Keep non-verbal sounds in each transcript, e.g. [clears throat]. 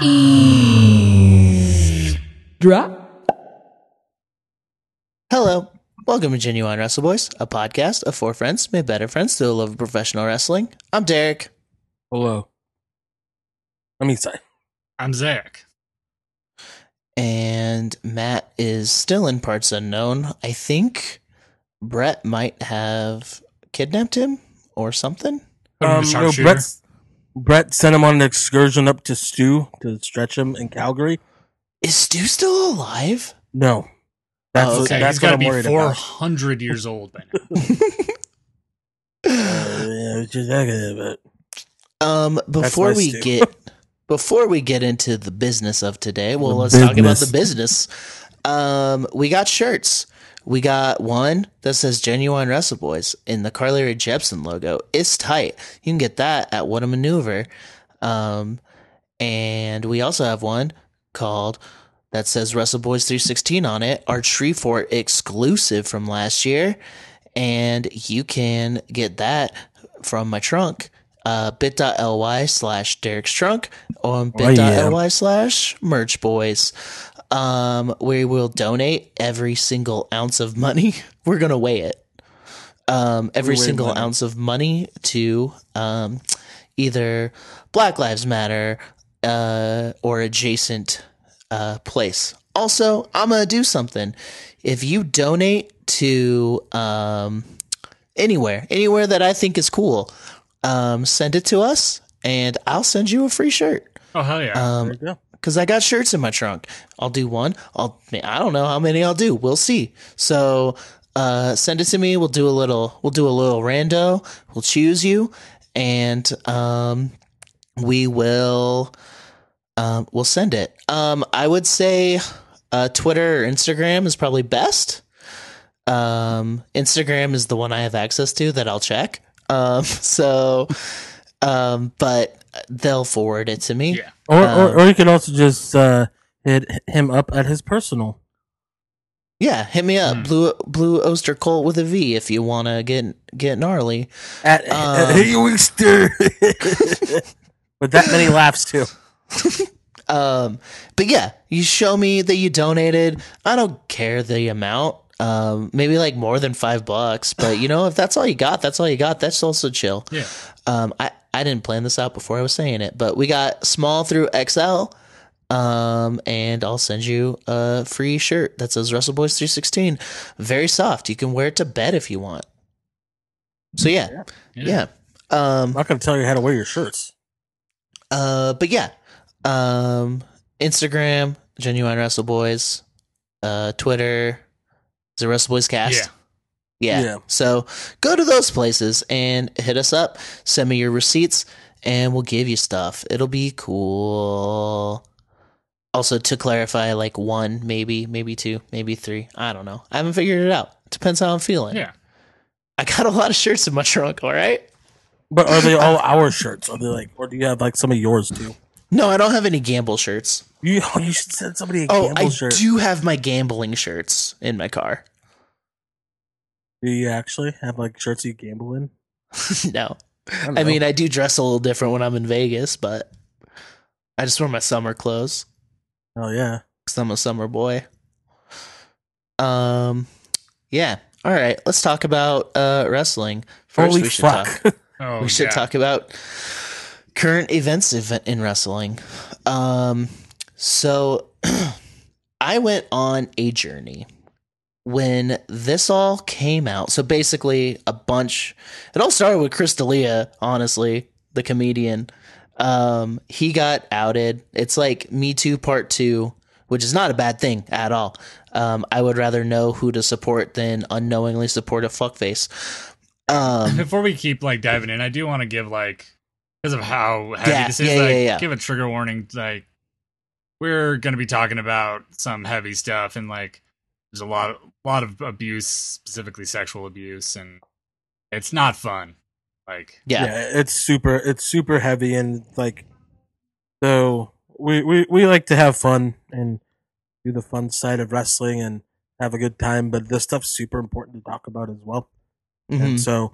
[gasps] Drop. Hello. Welcome to Genuine Wrestle Boys, a podcast of four friends made better friends through the love of professional wrestling. I'm Derek. Hello. Let me say. I'm Zach. And Matt is still in parts unknown. I think Brett might have kidnapped him or something. Put him in Um, no, sharpshooter. Brett's, Brett sent him on an excursion up to Stu to stretch him in Calgary. Is Stu still alive? No. That's, Oh, okay. that's He's what got to be worried four about. years old by now. [laughs] Uh, yeah, which is okay, but Um, before we Stu. get before we get into the business of today, well, The let's talk about the business. business. Um, we got shirts. We got one that says "Genuine Wrestle Boys" in the Carly Rae Jepsen logo. It's tight. You can get that at What a Maneuver. Um, and we also have one called that says Wrestle Boys 316 on it, our Treefort exclusive from last year. And you can get that from my trunk, uh, bit.ly slash Derek's trunk or Oh, bit.ly slash merch boys. Um, we will donate every single ounce of money. [laughs] We're going to weigh it. Um, every single money. ounce of money to, um, either Black Lives Matter, uh, or adjacent uh, place. Also, I'm gonna do something. If you donate to um, anywhere, anywhere that I think is cool, um, send it to us, and I'll send you a free shirt. Oh hell yeah! Um, there you go. Because I got shirts in my trunk. I'll do one. I'll I don't know how many I'll do. We'll see. So uh, send it to me. We'll do a little. We'll do a little rando. We'll choose you, and um, we will. Um, we'll send it. Um, I would say uh, Twitter or Instagram is probably best. Um, Instagram is the one I have access to that I'll check. Um, [laughs] so, um, but they'll forward it to me. Yeah. Or, um, or, or you can also just uh, hit him up at his personal. Yeah, hit me up, Hmm. Blue Blue Oyster Cult with a V if you want to get get gnarly. At, Um, at Hey Oyster. [laughs] With that many laughs, too. [laughs] Um, but yeah, you show me that you donated. I don't care the amount. Um, maybe like more than five bucks, but you know, if that's all you got, that's all you got. That's also chill. Yeah. Um, I I didn't plan this out before I was saying it, but we got small through XL. Um, and I'll send you a free shirt that says Wrestle Boys 316. Very soft. You can wear it to bed if you want. So yeah, yeah. Um, I'm not going to tell you how to wear your shirts. Uh, but yeah, um, Instagram, Genuine Wrestle Boys, uh, Twitter, the Wrestle Boys Cast. Yeah. Yeah. Yeah. So go to those places and hit us up. Send me your receipts, and we'll give you stuff. It'll be cool. Also, to clarify, like one, maybe, maybe two, maybe three. I don't know. I haven't figured it out. Depends how I'm feeling. Yeah. I got a lot of shirts in my trunk. All right. But are they all [laughs] our shirts? Are they like, or do you have like some of yours too? No, I don't have any gamble shirts. You, oh, you should send somebody a Oh, gamble I shirt. do have my gambling shirts in my car. Do you actually have like shirts you gamble in? [laughs] no. don't I mean, I do dress a little different when I'm in Vegas, but I just wear my summer clothes oh yeah. because I'm a summer boy. Um, yeah. All right. Let's talk about uh, wrestling. First, Holy we should fuck! talk. [laughs] Oh, we should yeah. talk about current events event in wrestling. Um, so [clears throat] I went on a journey when this all came out. So basically, a bunch. It all started with Chris D'Elia, honestly, the comedian. Um, he got outed. It's like Me Too Part Two, which is not a bad thing at all. Um, I would rather know who to support than unknowingly support a fuckface. Um, [laughs] Before we keep like diving in, I do want to give like because of how heavy Yeah, this is. yeah, like, yeah, yeah. Give a trigger warning. Like we're gonna be talking about some heavy stuff, and like there's a lot, lot of abuse, specifically sexual abuse, and it's not fun. Like yeah. yeah, it's super it's super heavy and like so we, we we like to have fun and do the fun side of wrestling and have a good time but this stuff's super important to talk about as well Mhm. and so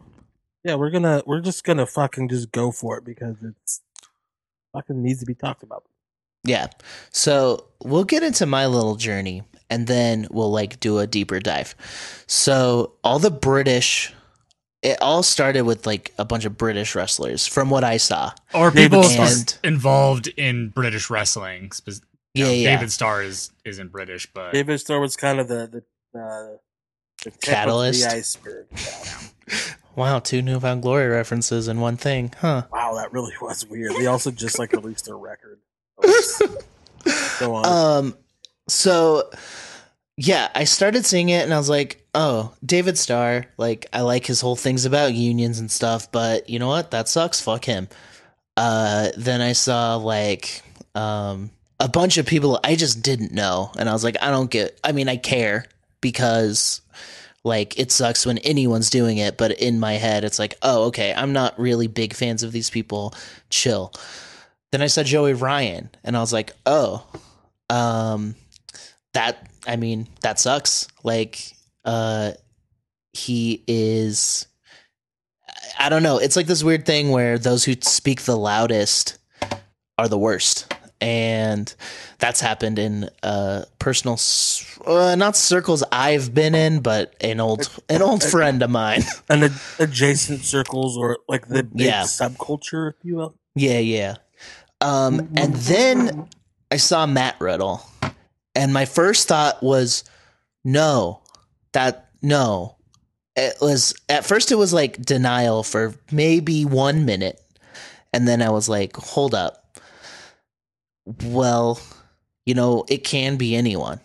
yeah we're gonna we're just gonna fucking just go for it because it's fucking needs to be talked about Yeah. So we'll get into my little journey and then we'll like do a deeper dive. So all the British it all started with like a bunch of British wrestlers from what I saw. Or people Starr. s- involved in British wrestling. Spe- you know, Yeah, yeah. David Starr is isn't British, but David Starr was kind of the the, uh, the Catalyst. the iceberg. Yeah. [laughs] Wow, two New Found Glory references in one thing, huh? Wow, that really was weird. They also just like released their record. [laughs] Go on. Um, so yeah, I started seeing it and I was like, oh, David Starr, like I like his whole things about unions and stuff, but you know what? That sucks. Fuck him. Uh, then I saw like um a bunch of people I just didn't know, and I was like, I don't get. I mean, I care because like it sucks when anyone's doing it, but in my head, it's like, oh, okay, I'm not really big fans of these people. Chill. Then I saw Joey Ryan, and I was like, oh, um, that I mean, that sucks. Like, uh, he is. I don't know. It's like this weird thing where those who speak the loudest are the worst, and that's happened in uh personal, uh, not circles I've been in, but an old an old [laughs] friend of mine. [laughs] and ad- adjacent circles or like the Yeah. subculture, if you will. Yeah, yeah. Um, and then I saw Matt Riddle, and my first thought was, no, that no. It was at first it was like denial for maybe one minute, and then I was like, hold up. Well, you know, it can be anyone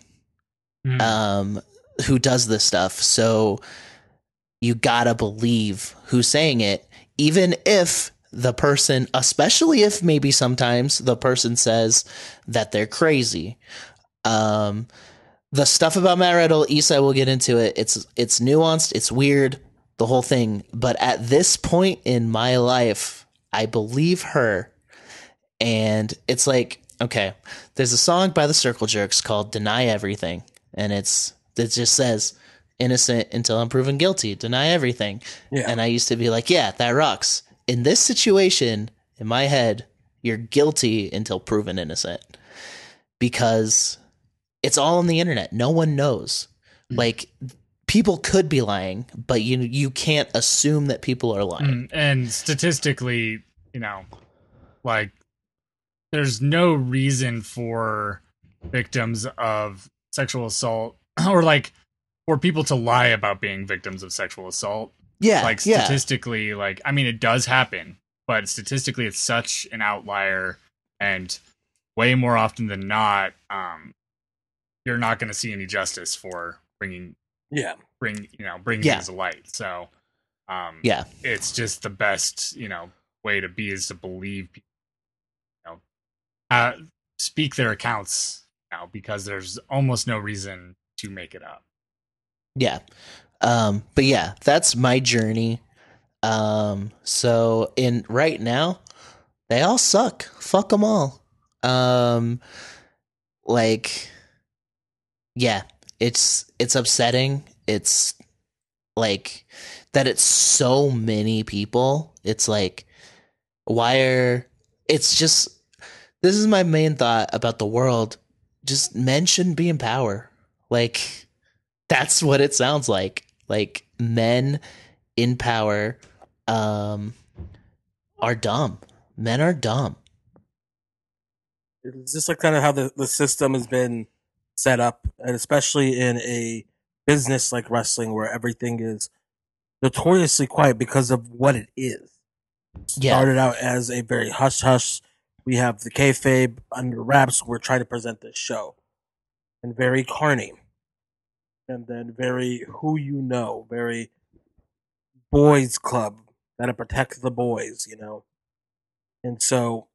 Hmm. um, who does this stuff. So you gotta believe who's saying it, even if the person, especially if maybe sometimes the person says that they're crazy. Um, the stuff about Matt Riddle, Esai will get into it. It's it's nuanced, it's weird, the whole thing. But at this point in my life, I believe her. And it's like, okay, there's a song by the Circle Jerks called Deny Everything. And it's it just says innocent until I'm proven guilty. Deny everything. Yeah. And I used to be like, yeah, that rocks. In this situation, in my head, you're guilty until proven innocent. Because it's all on the internet. No one knows. Like people could be lying, but you you can't assume that people are lying. Mm, and statistically, you know, like there's no reason for victims of sexual assault [clears throat] or like for people to lie about being victims of sexual assault. Yeah. like yeah. statistically, like I mean it does happen, but statistically it's such an outlier and way more often than not um you're not going to see any justice for bringing Yeah. bring you know bringing Yeah. these to light. So, um, Yeah. it's just the best you know way to be is to believe, you know, uh, speak their accounts now because there's almost no reason to make it up. Yeah. Um, but yeah, that's my journey. Um, so in right now, they all suck. Fuck them all. Um, like, yeah, it's it's upsetting. It's like that. It's so many people. It's like, why are? It's just. This is my main thought about the world. Just men shouldn't be in power. Like, [laughs] that's what it sounds like like men in power um are dumb men are dumb It's just like kind of how the, the system has been set up, and especially in a business like wrestling where everything is notoriously quiet because of what it is. yeah Started out as a very hush hush. We have the kayfabe under wraps. We're trying to present this show, and very carny, and then very who you know, very boys club. Gotta protect the boys, you know, and so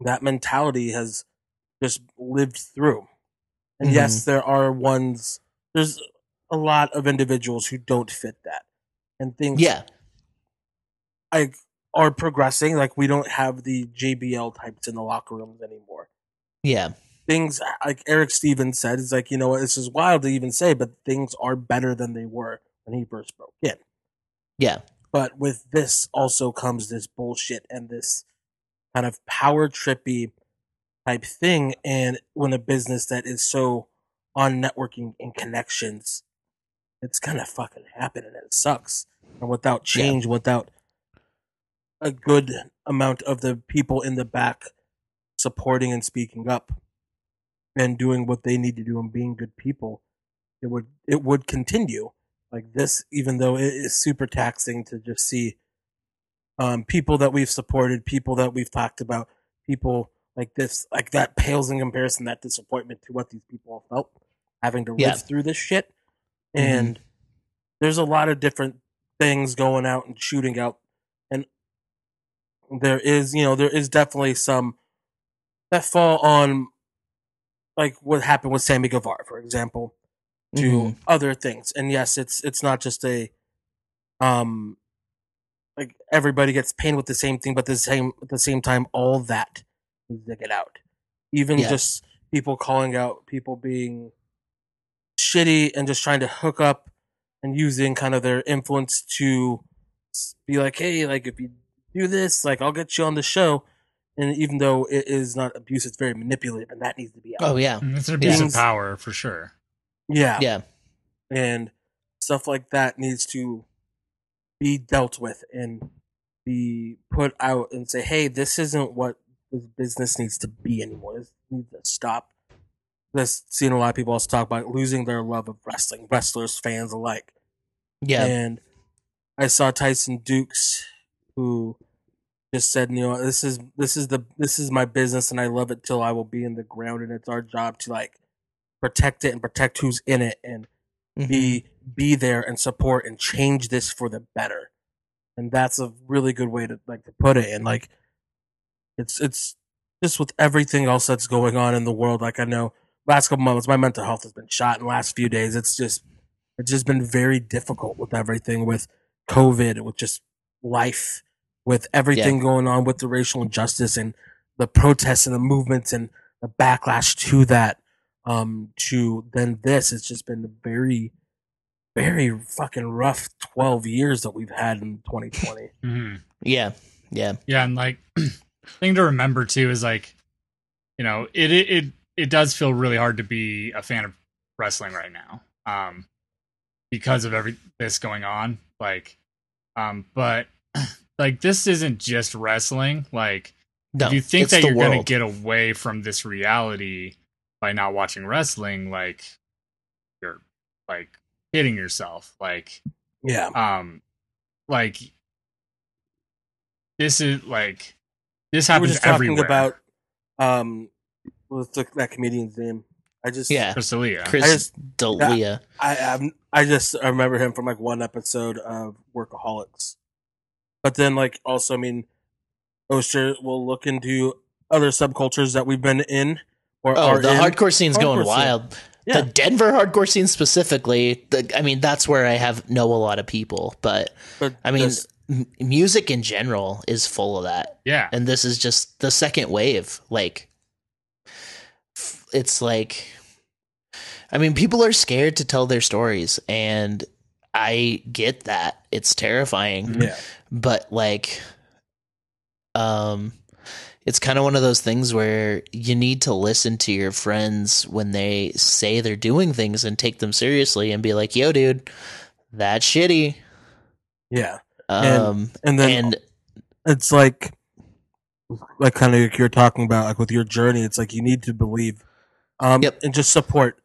that mentality has just lived through. And Mhm. yes, there are ones. There's a lot of individuals who don't fit that, and things yeah like are progressing. Like we don't have the JBL types in the locker rooms anymore. yeah Things like Eric Stevens said is like you know what this is wild to even say, but things are better than they were when he first broke in. yeah But with this also comes this bullshit and this kind of power trippy type thing. And when a business that is so on networking and connections, it's gonna fucking happen and it sucks. And without change, without a good amount of the people in the back supporting and speaking up and doing what they need to do and being good people, it would it would continue like this, even though it is super taxing to just see um, people that we've supported, people that we've talked about, people like this, like that pales in comparison, that disappointment to what these people felt having to live Yeah. through this shit. Mhm. And there's a lot of different things going out and shooting out. And there is, you know, there is definitely some that fall on like what happened with Sammy Guevara, for example, to Mhm. other things. And yes, it's it's not just a um like everybody gets pain with the same thing, but the same at the same time, all that needs to get out. Even Yeah. just people calling out people being shitty and just trying to hook up and using kind of their influence to be like, hey, like if you do this, like I'll get you on the show. And even though it is not abuse, it's very manipulative, and that needs to be out. Oh yeah, Mm, It's an abuse Things- of power for sure. yeah, yeah, and stuff like that needs to be dealt with and be put out and say, hey, this isn't what this business needs to be anymore. This needs to stop. This seen a lot of people also talk about losing their love of wrestling, wrestlers, fans alike. yeah, And I saw Tyson Dux who just said, you know, this is this is the this is my business and I love it till I will be in the ground and it's our job to like protect it and protect who's in it and Mhm. be be there and support and change this for the better. And that's a really good way to like to put it. And like it's it's just with everything else that's going on in the world, like I know last couple months my mental health has been shot in the last few days. It's just it's just been very difficult with everything with COVID, with just life, with everything going on with the racial injustice and the protests and the movements and the backlash to that. Um, to then this, it's just been a very, very fucking rough twelve years that we've had in 2020. hmm yeah, yeah, Yeah, and like [clears throat] thing to remember too is like, you know, it it it, it does feel really hard to be a fan of wrestling right now, um, because of every this going on. Like, um, but [clears throat] like this isn't just wrestling. Like, no, if you think that you're gonna get away from this reality by not watching wrestling, like you're like hitting yourself. Like, yeah, um, like this is like this happens we were happens just talking about um, what's the, that comedian's name? I just yeah, Chris D'Elia. Chris I just- D'Elia. I I'm, I just I remember him from like one episode of Workaholics, but then like also I mean, Oster will look into other subcultures that we've been in or Oh, are the in. hardcore scene's going Hardcore scene. wild. Yeah. The Denver hardcore scene specifically. The, I mean, that's where I have know a lot of people. But But I mean, this- m- music in general is full of that. yeah, and this is just the second wave like f- it's like i mean people are scared to tell their stories and i get that. It's terrifying. Yeah, but like um it's kind of one of those things where you need to listen to your friends when they say they're doing things and take them seriously and be like yo dude that's shitty. Yeah, um and then and it's like like kind of like you're talking about like with your journey it's like you need to believe um Yep. and just support.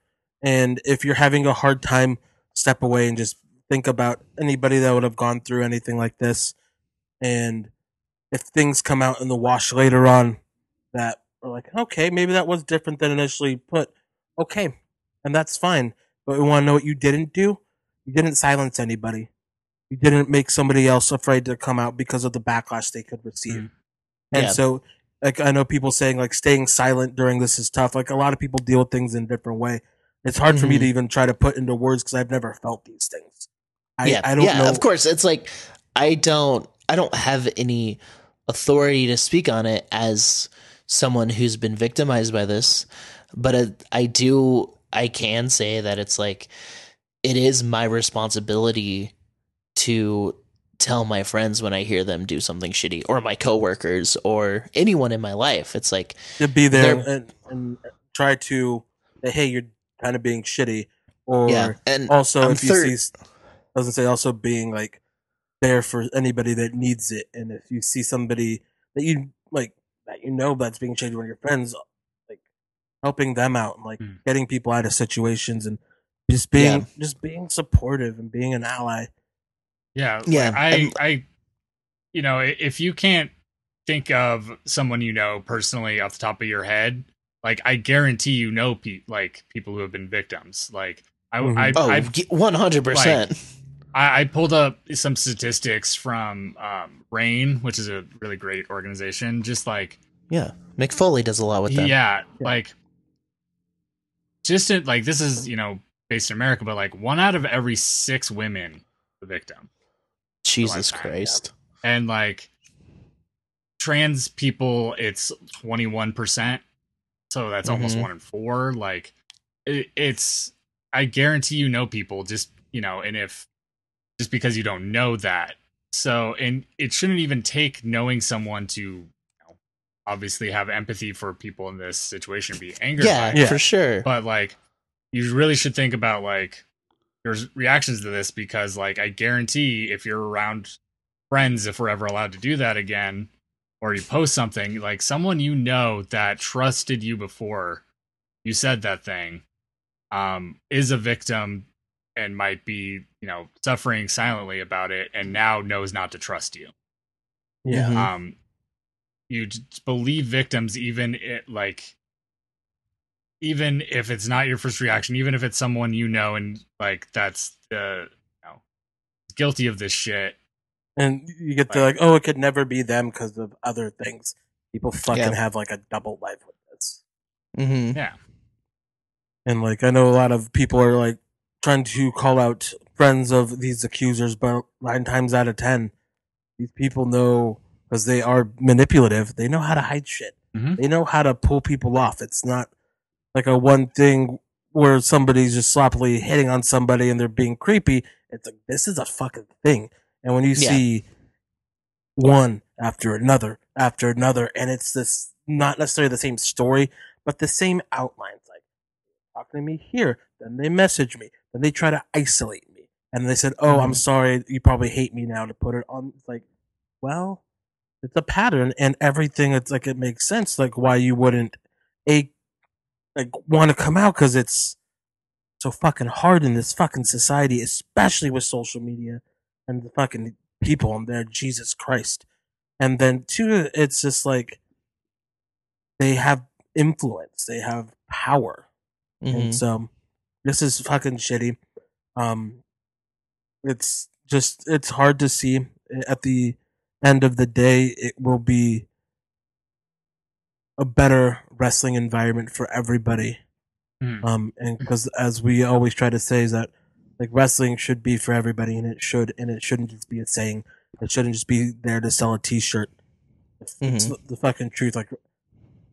And if you're having a hard time step away and just think about anybody that would have gone through anything like this. And if things come out in the wash later on that are like okay maybe that was different than initially put okay and that's fine. But we want to know what you didn't do? You didn't silence anybody you didn't make somebody else afraid to come out because of the backlash they could receive. Mhm. And Yeah. so, like, I know people saying like staying silent during this is tough. Like, a lot of people deal with things in a different way. It's hard for me to even try to put into words because I've never felt these things. I, yeah, I don't yeah, know. of course. It's like I don't I don't have any authority to speak on it as someone who's been victimized by this, but I, I do I can say that it's like it is my responsibility to tell my friends when I hear them do something shitty, or my coworkers, or anyone in my life. It's like, to be there and, and try to say, hey, you're kind of being shitty, or yeah, and also I'm if you third- see, I was gonna say also being like there for anybody that needs it, and if you see somebody that you like that you know that's being shady, one of your friends, like helping them out, and like Hmm. getting people out of situations, and just being Yeah. just being supportive and being an ally. Yeah, like, Yeah, I, and- I, you know, if you can't think of someone you know personally off the top of your head, like I guarantee you know, pe- like people who have been victims. Like I, Mhm. I, oh, I've one hundred percent. I, I pulled up some statistics from um, RAINN, which is a really great organization. Just like Yeah, Mick Foley does a lot with them. yeah, like just in, like this is you know based in America, but like one out of every six women the victim, Jesus Like that, Christ. and like trans people, it's twenty one percent. So that's almost Mhm. one in four. Like it, it's, I guarantee you know people just you know, and if just because you don't know that. So, and it shouldn't even take knowing someone to you know, obviously have empathy for people in this situation, be angered Yeah, by. Yeah. for sure. But like, you really should think about like your reactions to this because, like, I guarantee if you're around friends, if we're ever allowed to do that again, or you post something, like someone you know that trusted you before you said that thing, um, is a victim and might be, you know, suffering silently about it and now knows not to trust you. Yeah, Mhm. Um, you believe victims even it like even if it's not your first reaction, even if it's someone you know and like that's the you know guilty of this shit. and you get the Like- like, oh, it could never be them because of other things. People fucking Yeah. have like a double life with this. Mm-hmm. Yeah. And like I know a lot of people are like trying to call out friends of these accusers, but nine times out of ten, these people know because they are manipulative. They know how to hide shit. Mhm. They know how to pull people off. It's not like a one thing where somebody's just sloppily hitting on somebody and they're being creepy. It's like this is a fucking thing. And when you Yeah. see one after another after another, and it's this not necessarily the same story, but the same outlines. Like talking to me here, then they message me, then they try to isolate me, and they said, "Oh, I'm Mhm. sorry, you probably hate me now." To put it on, it's like, well, it's a pattern, and everything. It's like it makes sense, like why you wouldn't a like want to come out because it's so fucking hard in this fucking society, especially with social media and the fucking people on there. Jesus Christ. And then two, it's just like they have influence, they have power, hmm and so this is fucking shitty. Um, it's just it's hard to see. At the end of the day, it will be a better wrestling environment for everybody. Mhm. Um, and because as we always try to say is that like wrestling should be for everybody, and it should, and it shouldn't just be a saying. It shouldn't just be there to sell a T-shirt. It's, it's the, the fucking truth. Like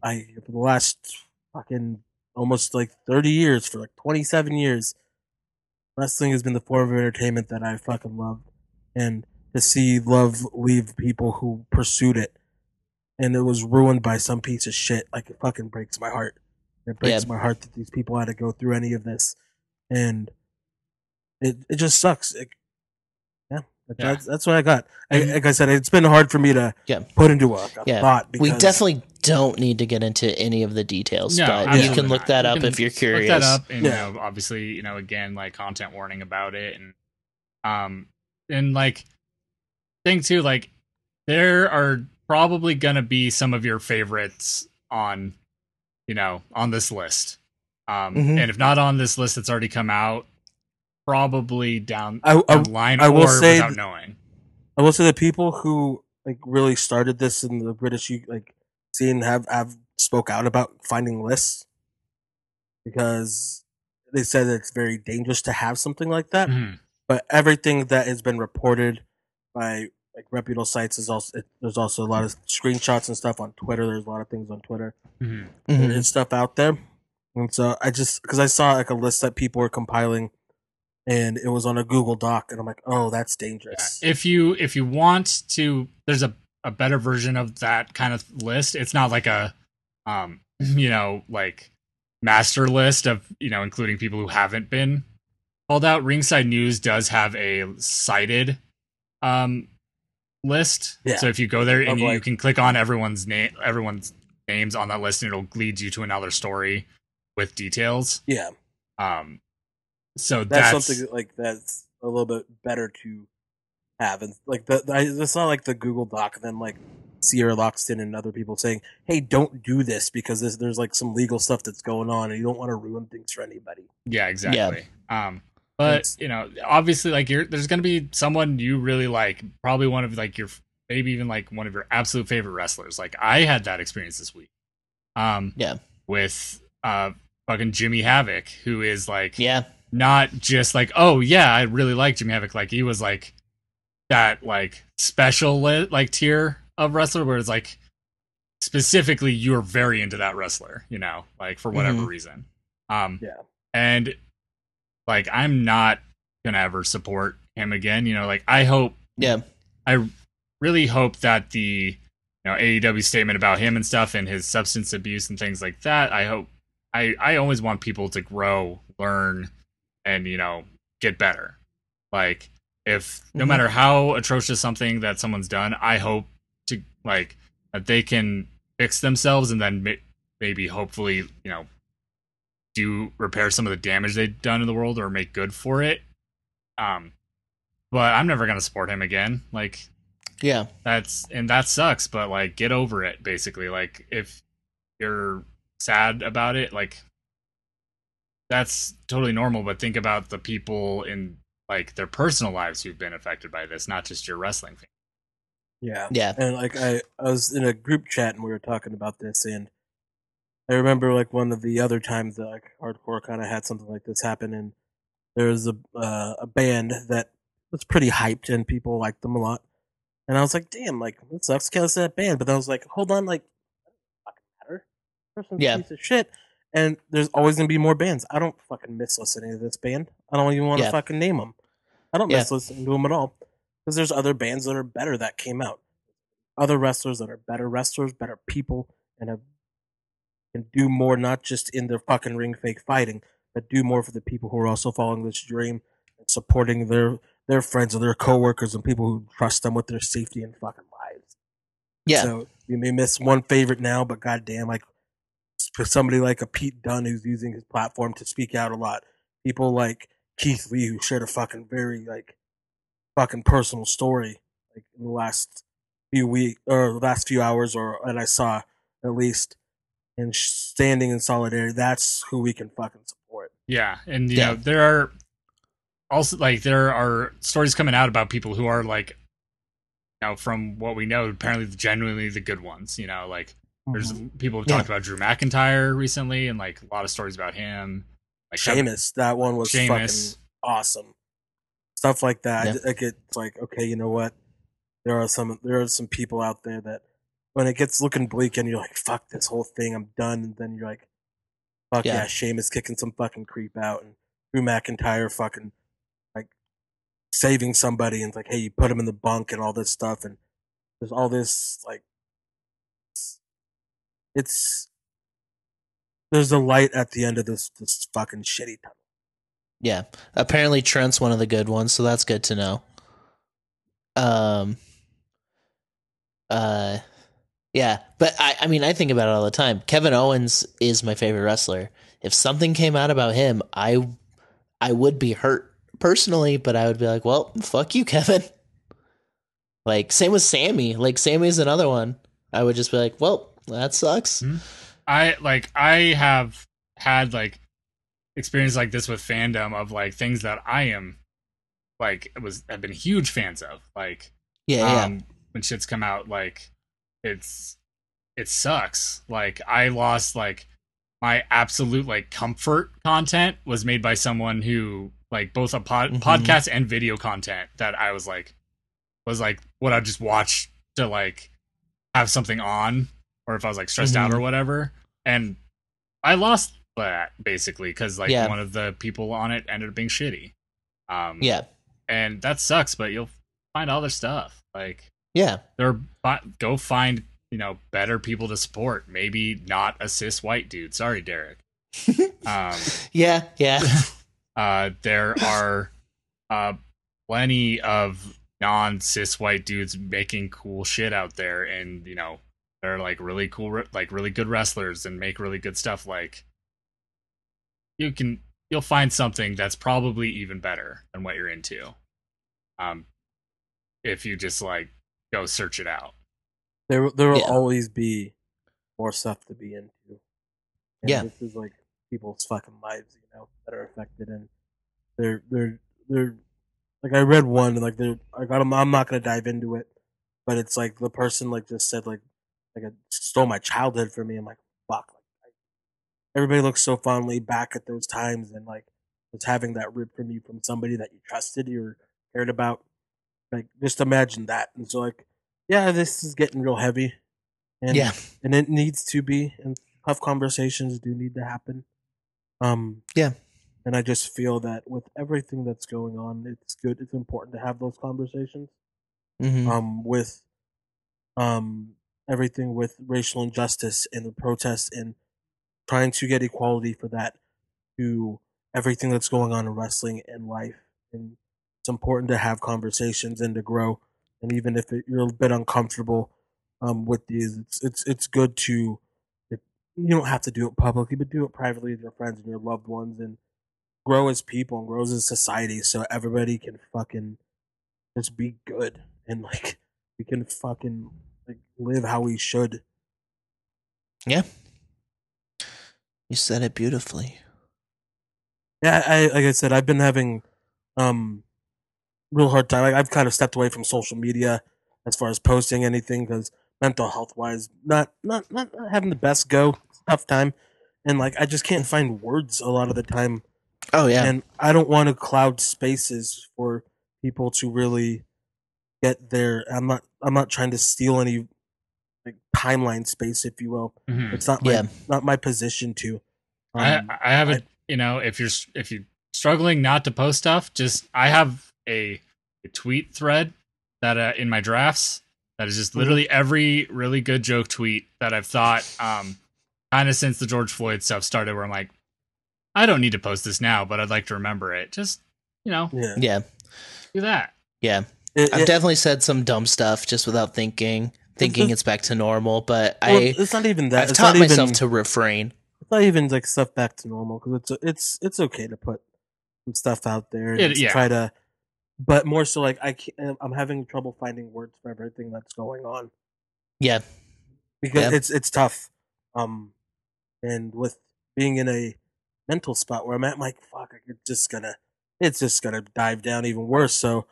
I for the last fucking almost like thirty years, for like twenty seven years, wrestling has been the form of entertainment that I fucking loved, and to see love leave people who pursued it, and it was ruined by some piece of shit. Like it fucking breaks my heart. It breaks Yeah. my heart that these people had to go through any of this, and it it just sucks. It, yeah, Yeah. That's, that's what I got. I, like I said, it's been hard for me to Yeah. put into a, a Yeah. thought. Because We definitely don't need to get into any of the details, No, but you can look not. that You up if you're Look curious. that up, and Yeah. you know, obviously, you know, again, like content warning about it, and um, and like thing too, like there are probably gonna be some of your favorites on, you know, on this list. Um, Mhm. and if not on this list that's already come out, probably down, I, I, the line I will or say without th- knowing. I will say the people who like really started this in the British like scene have have spoke out about finding lists because they said that it's very dangerous to have something like that. Mhm. But everything that has been reported by like reputable sites is also it, there's also a lot of screenshots and stuff on Twitter. There's a lot of things on Twitter. Mhm. Mhm. There's stuff out there, and so I just because I saw like a list that people were compiling and it was on a Google Doc, and I'm like, oh, that's Yeah. dangerous. If you if you want to, there's a a better version of that kind of list. It's not like a, um, [laughs] you know, like master list of you know including people who haven't been called out. Ringside News does have a cited, um, list. Yeah. So if you go there and you, you can click on everyone's name, everyone's names on that list, and it'll lead you to another story with details. yeah, Um, so that's, that's, something that, like that's a little bit better to have, and like the, the it's not like the Google Doc, and then like Sierra Loxton and other people saying, "Hey, don't do this because this, there's like some legal stuff that's going on, and you don't want to ruin things for anybody." Yeah, exactly. Um, but It's- you know, obviously, like you're there's gonna be someone you really like, probably one of like your maybe even like one of your absolute favorite wrestlers. Like I had that experience this week. Um, Yeah. with uh fucking Jimmy Havoc, who is like Yeah. not just like oh yeah, I really like Jimmy Havoc. Like he was like that like special li- like tier of wrestler where it's like specifically you're very into that wrestler, you know, like for whatever Mhm. reason. Um, Yeah. and like I'm not gonna ever support him again. You know, like I hope Yeah. I really hope that the you know AEW statement about him and stuff and his substance abuse and things like that. I hope I I always want people to grow, learn, and you know get better. Like if no Mhm. matter how atrocious something that someone's done, I hope to like that they can fix themselves and then ma- maybe hopefully you know do repair some of the damage they've done in the world or make good for it. Um, but I'm never gonna support him again. Like Yeah. that's and that sucks. But like, get over it. Basically, like if you're sad about it, like that's totally normal. But think about the people in like their personal lives who've been affected by this, not just your wrestling fan. Yeah. Yeah. And like I, I was in a group chat and we were talking about this, and I remember like one of the other times that like hardcore kind of had something like this happen, and there was a uh, a band that was pretty hyped and people liked them a lot, and I was like, damn, like that sucks, cancel that band. But then I was like, hold on, like, fucking matter, person's Yeah. piece of shit. And there's always gonna be more bands. I don't fucking miss listening to this band. I don't even want to Yeah. fucking name them. I don't Yeah. miss listening to them at all because there's other bands that are better that came out. Other wrestlers that are better wrestlers, better people, and have can do more not just in their fucking ring fake fighting, but do more for the people who are also following this dream and supporting their their friends and their coworkers and people who trust them with their safety and fucking lives. Yeah. So you may miss one favorite now, but goddamn, like for somebody like a Pete Dunne who's using his platform to speak out a lot, people like Keith Lee who shared a fucking very like fucking personal story like in the last few week or the last few hours or that I saw at least and standing in solidarity. That's who we can fucking support. Yeah, and you Yeah. know there are also like there are stories coming out about people who are like, you know, from what we know, apparently genuinely the good ones. You know, like there's mm-hmm. people have Yeah. talked about Drew McIntyre recently, and like a lot of stories about him. Like Sheamus, that one was Sheamus. fucking awesome. Stuff like that. Yeah. Like it's like okay, you know what? There are some there are some people out there that when it gets looking bleak and you're like, fuck this whole thing, I'm done. And then you're like, fuck yeah, Yeah. Sheamus kicking some fucking creep out and Drew McIntyre fucking like saving somebody and it's like, hey, you put him in the bunk and all this stuff and there's all this like it's- it's there's a light at the end of this this fucking shitty tunnel. Yeah. Apparently Trent's one of the good ones, so that's good to know. Um uh yeah, but I I mean I think about it all the time. Kevin Owens is my favorite wrestler. If something came out about him, I I would be hurt personally, but I would be like, "Well, fuck you, [laughs] Kevin." Like same with Sammy. Like Sammy's another one. I would just be like, "Well, that sucks." I like I have had like experience like this with fandom of like things that I am like was have been huge fans of. Like Yeah, yeah. um when shit's come out like it's it sucks like i lost like my absolute like comfort content was made by someone who like both a pod- Mhm. podcast and video content that i was like was like what i just watch to like have something on or if i was like stressed out Mhm. or whatever and i lost that basically because like Yeah. one of the people on it ended up being shitty Um, Yeah. and that sucks, but you'll find other stuff. Like Yeah. there, fi- go find you know better people to support. Maybe not a cis white dude. Sorry, Derek. [laughs] um, Yeah. Yeah. [laughs] uh, there are uh, plenty of non cis white dudes making cool shit out there, and you know they're like really cool, like really good wrestlers and make really good stuff. Like you can, you'll find something that's probably even better than what you're into. Um, if you just like go search it out. There, there will Yeah. always be more stuff to be into. And Yeah. this is like people's fucking lives, you know, that are affected, and they're they're they're like I read one, like they're like I'm I'm not gonna dive into it, but it's like the person like just said like like it stole my childhood from me. I'm like fuck, like everybody looks so fondly back at those times, and like just having that ripped from you from somebody that you trusted, you cared about. Like just imagine that, and so like yeah, this is getting real heavy, and Yeah. and it needs to be, and tough conversations do need to happen. Um, Yeah. and I just feel that with everything that's going on, it's good. It's important to have those conversations. Mhm. Um, with um everything with racial injustice and the protests and trying to get equality for that to everything that's going on in wrestling and life. And it's important to have conversations and to grow. And even if it, you're a bit uncomfortable um, with these, it's it's it's good to. You don't have to do it publicly, but do it privately with your friends and your loved ones, and grow as people and grow as a society, so everybody can fucking just be good [laughs] and like we can fucking like live how we should. Yeah. You said it beautifully. Yeah, I like I said, I've been having um real hard time. Like, I've kind of stepped away from social media as far as posting anything because mental health wise, not, not not not having the best go. Tough time, and like I just can't find words a lot of the time, Oh yeah. and I don't want to cloud spaces for people to really get there. I'm not I'm not trying to steal any like timeline space, if you will. Mhm. It's not my Yeah. not my position to. I Um, I have a I- you know if you're if you're struggling not to post stuff, just I have a, a tweet thread that uh, in my drafts that is just literally every really good joke tweet that I've thought um kind of since the George Floyd stuff started where I'm like I don't need to post this now, but I'd like to remember it. Just you know yeah, yeah. do that. Yeah. It- I've it- definitely said some dumb stuff just without thinking, thinking just- it's back to normal, but well, I it's not even that. I've it's taught not myself even, to refrain. It's not even like stuff back to normal because it's it's it's okay to put some stuff out there and It- just yeah. try to, but more so like I can't, I'm having trouble finding words for everything that's going on Yeah. because Yeah. it's it's tough. Um, and with being in a mental spot where I'm at, I'm like fuck, it's just gonna it's just gonna dive down even worse. So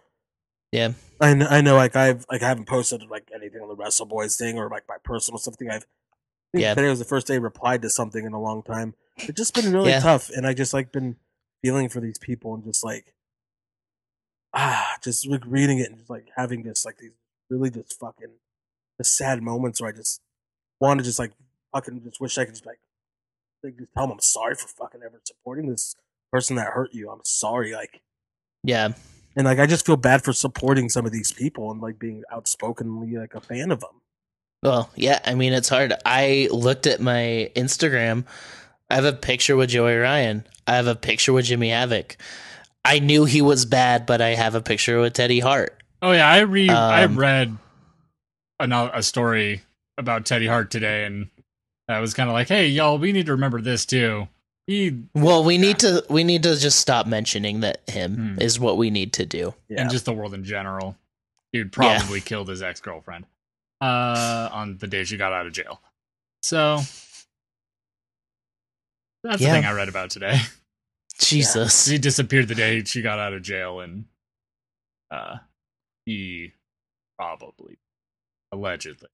Yeah. I know, I know like I've like I haven't posted like anything on the Wrestle Boys thing or like my personal stuff thing. I've I think Yeah. today was the first day I replied to something in a long time. It's just been really Yeah. tough, and I just like been feeling for these people and just like ah, just like reading it and just like having this like these really just fucking the sad moments where I just want to just like fucking just wish I could just like like just tell them I'm sorry for fucking ever supporting this person that hurt you. I'm sorry, like Yeah. and like I just feel bad for supporting some of these people and like being outspokenly like a fan of them. Well, yeah, I mean, it's hard. I looked at my Instagram. I have a picture with Joey Ryan. I have a picture with Jimmy Havoc. I knew he was bad, but I have a picture with Teddy Hart. Oh yeah, I read I Um, read another a story about Teddy Hart today, and I was kind of like, hey y'all, we need to remember this too. He Well, we need to we need to just stop mentioning that him Hmm. is what we need to do. Yeah. and just the world in general. Dude Yeah. probably killed his ex girlfriend uh, on the day she got out of jail. So that's Yeah. the thing I read about today. [laughs] Jesus. he disappeared the day she got out of jail, and uh, he probably, allegedly,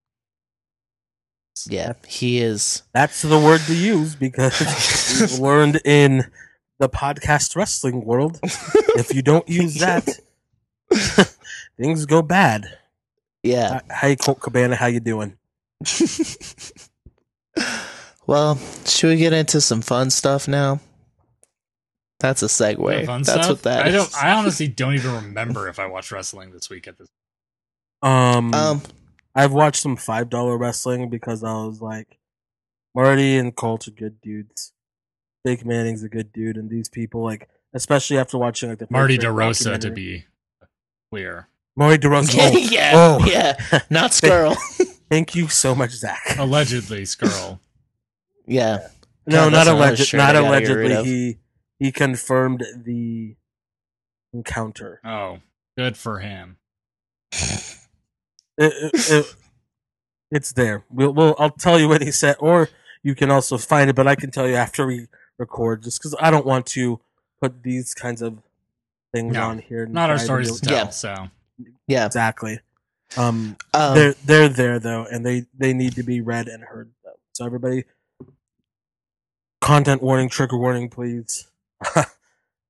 Yeah, he is. That's the word to use because [laughs] we've learned in the podcast wrestling world if you don't use [laughs] that, things go bad. Yeah. Hey, Colt Cabana, how you doing? [laughs] well, should we get into some fun stuff now? That's a segue. That's stuff? what that I don't. I honestly don't even remember if I watched wrestling this week at this. Um, um, I've watched some five dollar wrestling because I was like, Marty and Colt are good dudes. Jake Manning's a good dude, and these people like, especially after watching like the Marty DeRosa, to be clear. Marty DeRosa. [laughs] Oh, yeah, oh. yeah, not [laughs] Scurll. [laughs] Thank you so much, Zach. Allegedly, Scurll. yeah, No, God, not that's alleged. Not I gotta get allegedly. of. He he confirmed the encounter. Oh, good for him. It- it- it- it's there. We'll, we'll. I'll tell you what he said, or you can also find it. But I can tell you after we record, just because I don't want to put these kinds of things No, on here. Not our stories to tell. Yeah. So yeah. exactly. Um, Um, they're they're there though, and they they need to be read and heard though. So everybody, content warning, trigger warning, please. [laughs]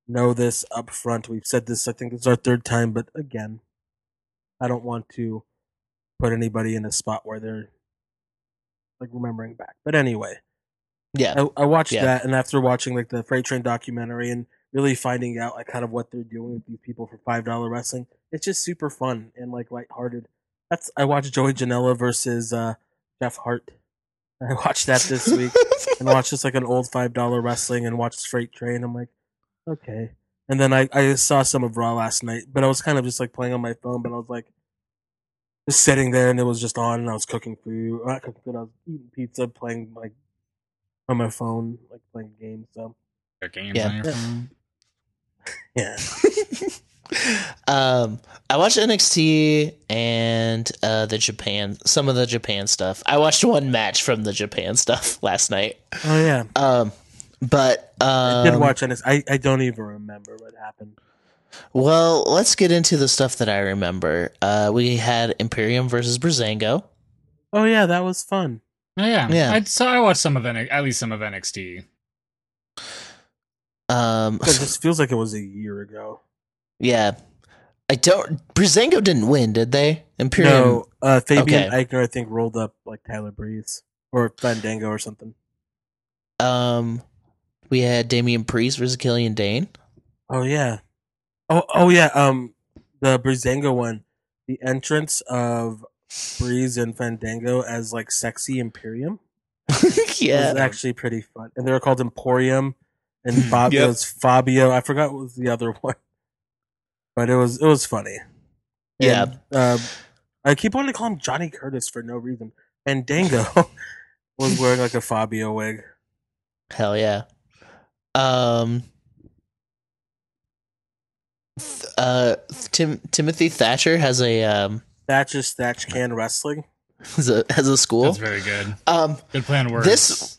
know this up front. We've said this. I think this is our third time, but again, I don't want to put anybody in a spot where they're like remembering back. But anyway, yeah, I, I watched Yeah. that, and after watching like the Freight Train documentary and really finding out like kind of what they're doing with these people for five dollar wrestling, it's just super fun and like lighthearted. That's I watched Joey Janela versus uh, Jeff Hart. [laughs] I watched that this week [laughs] and watched just like an old five dollar wrestling and watched Freight Train. I'm like, okay. And then I, I saw some of Raw last night, but I was kind of just like playing on my phone, but I was like just sitting there and it was just on and I was cooking food. Not cooking food, I was eating pizza, playing like on my phone, like playing games. So games Yeah. on your phone. [laughs] yeah. Um, I watched NXT and uh, the Japan, some of the Japan stuff. I watched one match from the Japan [laughs] stuff last night. Oh yeah. Um, but um, I did watch it. I I don't even remember what happened. Well, let's get into the stuff that I remember. Uh, we had Imperium versus Breezango. Oh yeah, that was fun. Oh yeah, Yeah. I so I watched some of N- at least some of NXT. Um, [laughs] It just [laughs] feels like it was a year ago. Yeah, I don't. Breezango didn't win, did they? Imperium. No, uh, Fabian Okay. Aichner I think rolled up like Tyler Breeze or Fandango or something. Um, we had Damian Priest versus Killian Dain. Oh yeah. Oh oh yeah. Um, the Breezango one, the entrance of Breeze and Fandango as like sexy Imperium [laughs] yeah, was actually pretty fun, and they were called Emporium, and Hmm, [laughs] Fab- yep. was Fabio. I forgot what was the other [laughs] one, but it was it was funny. Yeah. And, um, I keep wanting to call him Johnny Curtis for no reason. And Dango [laughs] was wearing like a Fabio wig. hell yeah. Um, th- uh, Tim Timothy Thatcher has a um Thatcher's Thatch Can Wrestling. [laughs] has a has a school. That's very good. Um, Good plan of words. This-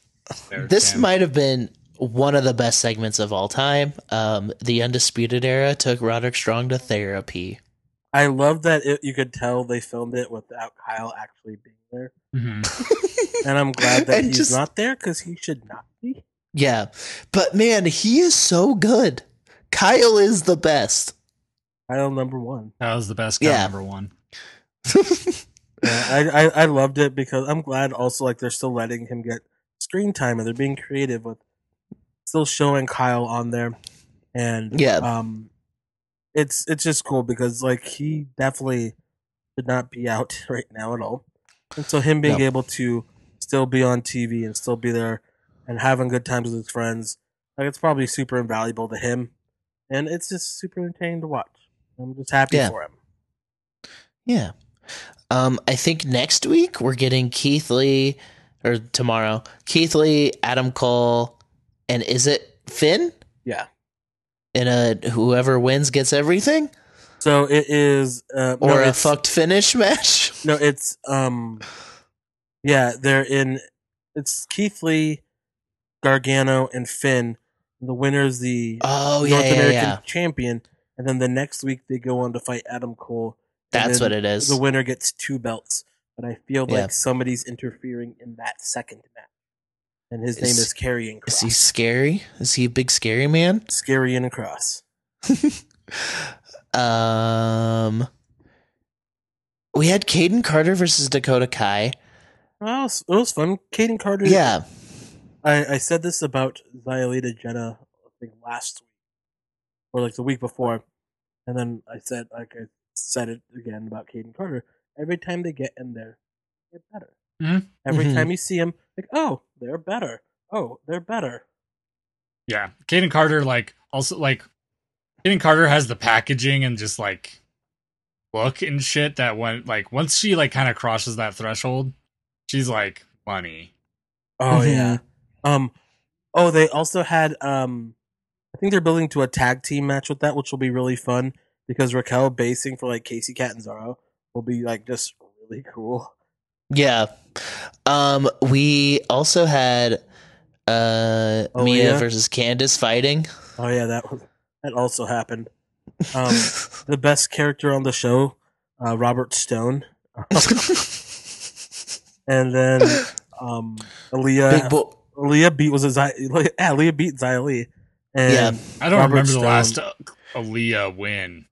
there, this Cam. might have been one of the best segments of all time. Um, the Undisputed Era took Roderick Strong to therapy. I love that it, you could tell they filmed it without Kyle actually being there, Mhm. [laughs] and I'm glad that And he's just- not there because he should not be. Yeah, but man, he is so good. Kyle is the best. Kyle number one. That was the best guy Yeah. number one. [laughs] Yeah, I, I I loved it because I'm glad also like they're still letting him get screen time and they're being creative with still showing Kyle on there, and Yeah. um, it's it's just cool because like he definitely should not be out [laughs] right now at all, and so him being No. able to still be on TV and still be there and having good times with his friends, like it's probably super invaluable to him, and it's just super entertaining to watch. I'm just happy Yeah. for him. Yeah. Um, I think next week we're getting Keith Lee, or tomorrow, Keith Lee, Adam Cole, and is it Finn? Yeah. In a whoever wins gets everything, So it is, uh, or no, a fucked finish match. [laughs] No, it's um, yeah, they're in. It's Keith Lee, Gargano, and Finn. The winner is the Oh yeah, North yeah, American yeah. champion, and then the next week they go on to fight Adam Cole. That's what it is. The winner gets two belts, but I feel like Yeah. somebody's interfering in that second match, and his name Is- is Karrion Cross. Is he scary? Is he a big scary man? Scary and a Cross. [laughs] Um, we had Kayden Carter versus Dakota Kai. Well, it was, it was fun. Kayden Carter. Yeah, I, I said this about Xyolita Jenna I think last week. or like the week before, and then I said like I said it again about Kayden Carter. Every time they get in there, they get better. Mhm. Every Mhm. time you see him, like oh, they're better. Oh, they're better. Yeah, Kayden Carter like also like Kayden Carter has the packaging and just like look and shit that when like once she like kind of crosses that threshold, she's like money. Oh Mhm. yeah. Um. Oh, they also had um. I think they're building to a tag team match with that, which will be really fun because Raquel basing for like Kacy Catanzaro will be like just really cool. Yeah. Um, we also had uh Oh, Mia yeah? versus Candice fighting. Oh yeah, that was that also happened. Um, [laughs] the best character on the show, uh, Robert Stone, [laughs] and then um, Aaliyah. Big bo- Aaliyah beat was a Zai, yeah, Aaliyah beat Xia Li. And Yeah. I don't Robert remember Stone. the last uh, Aaliyah win.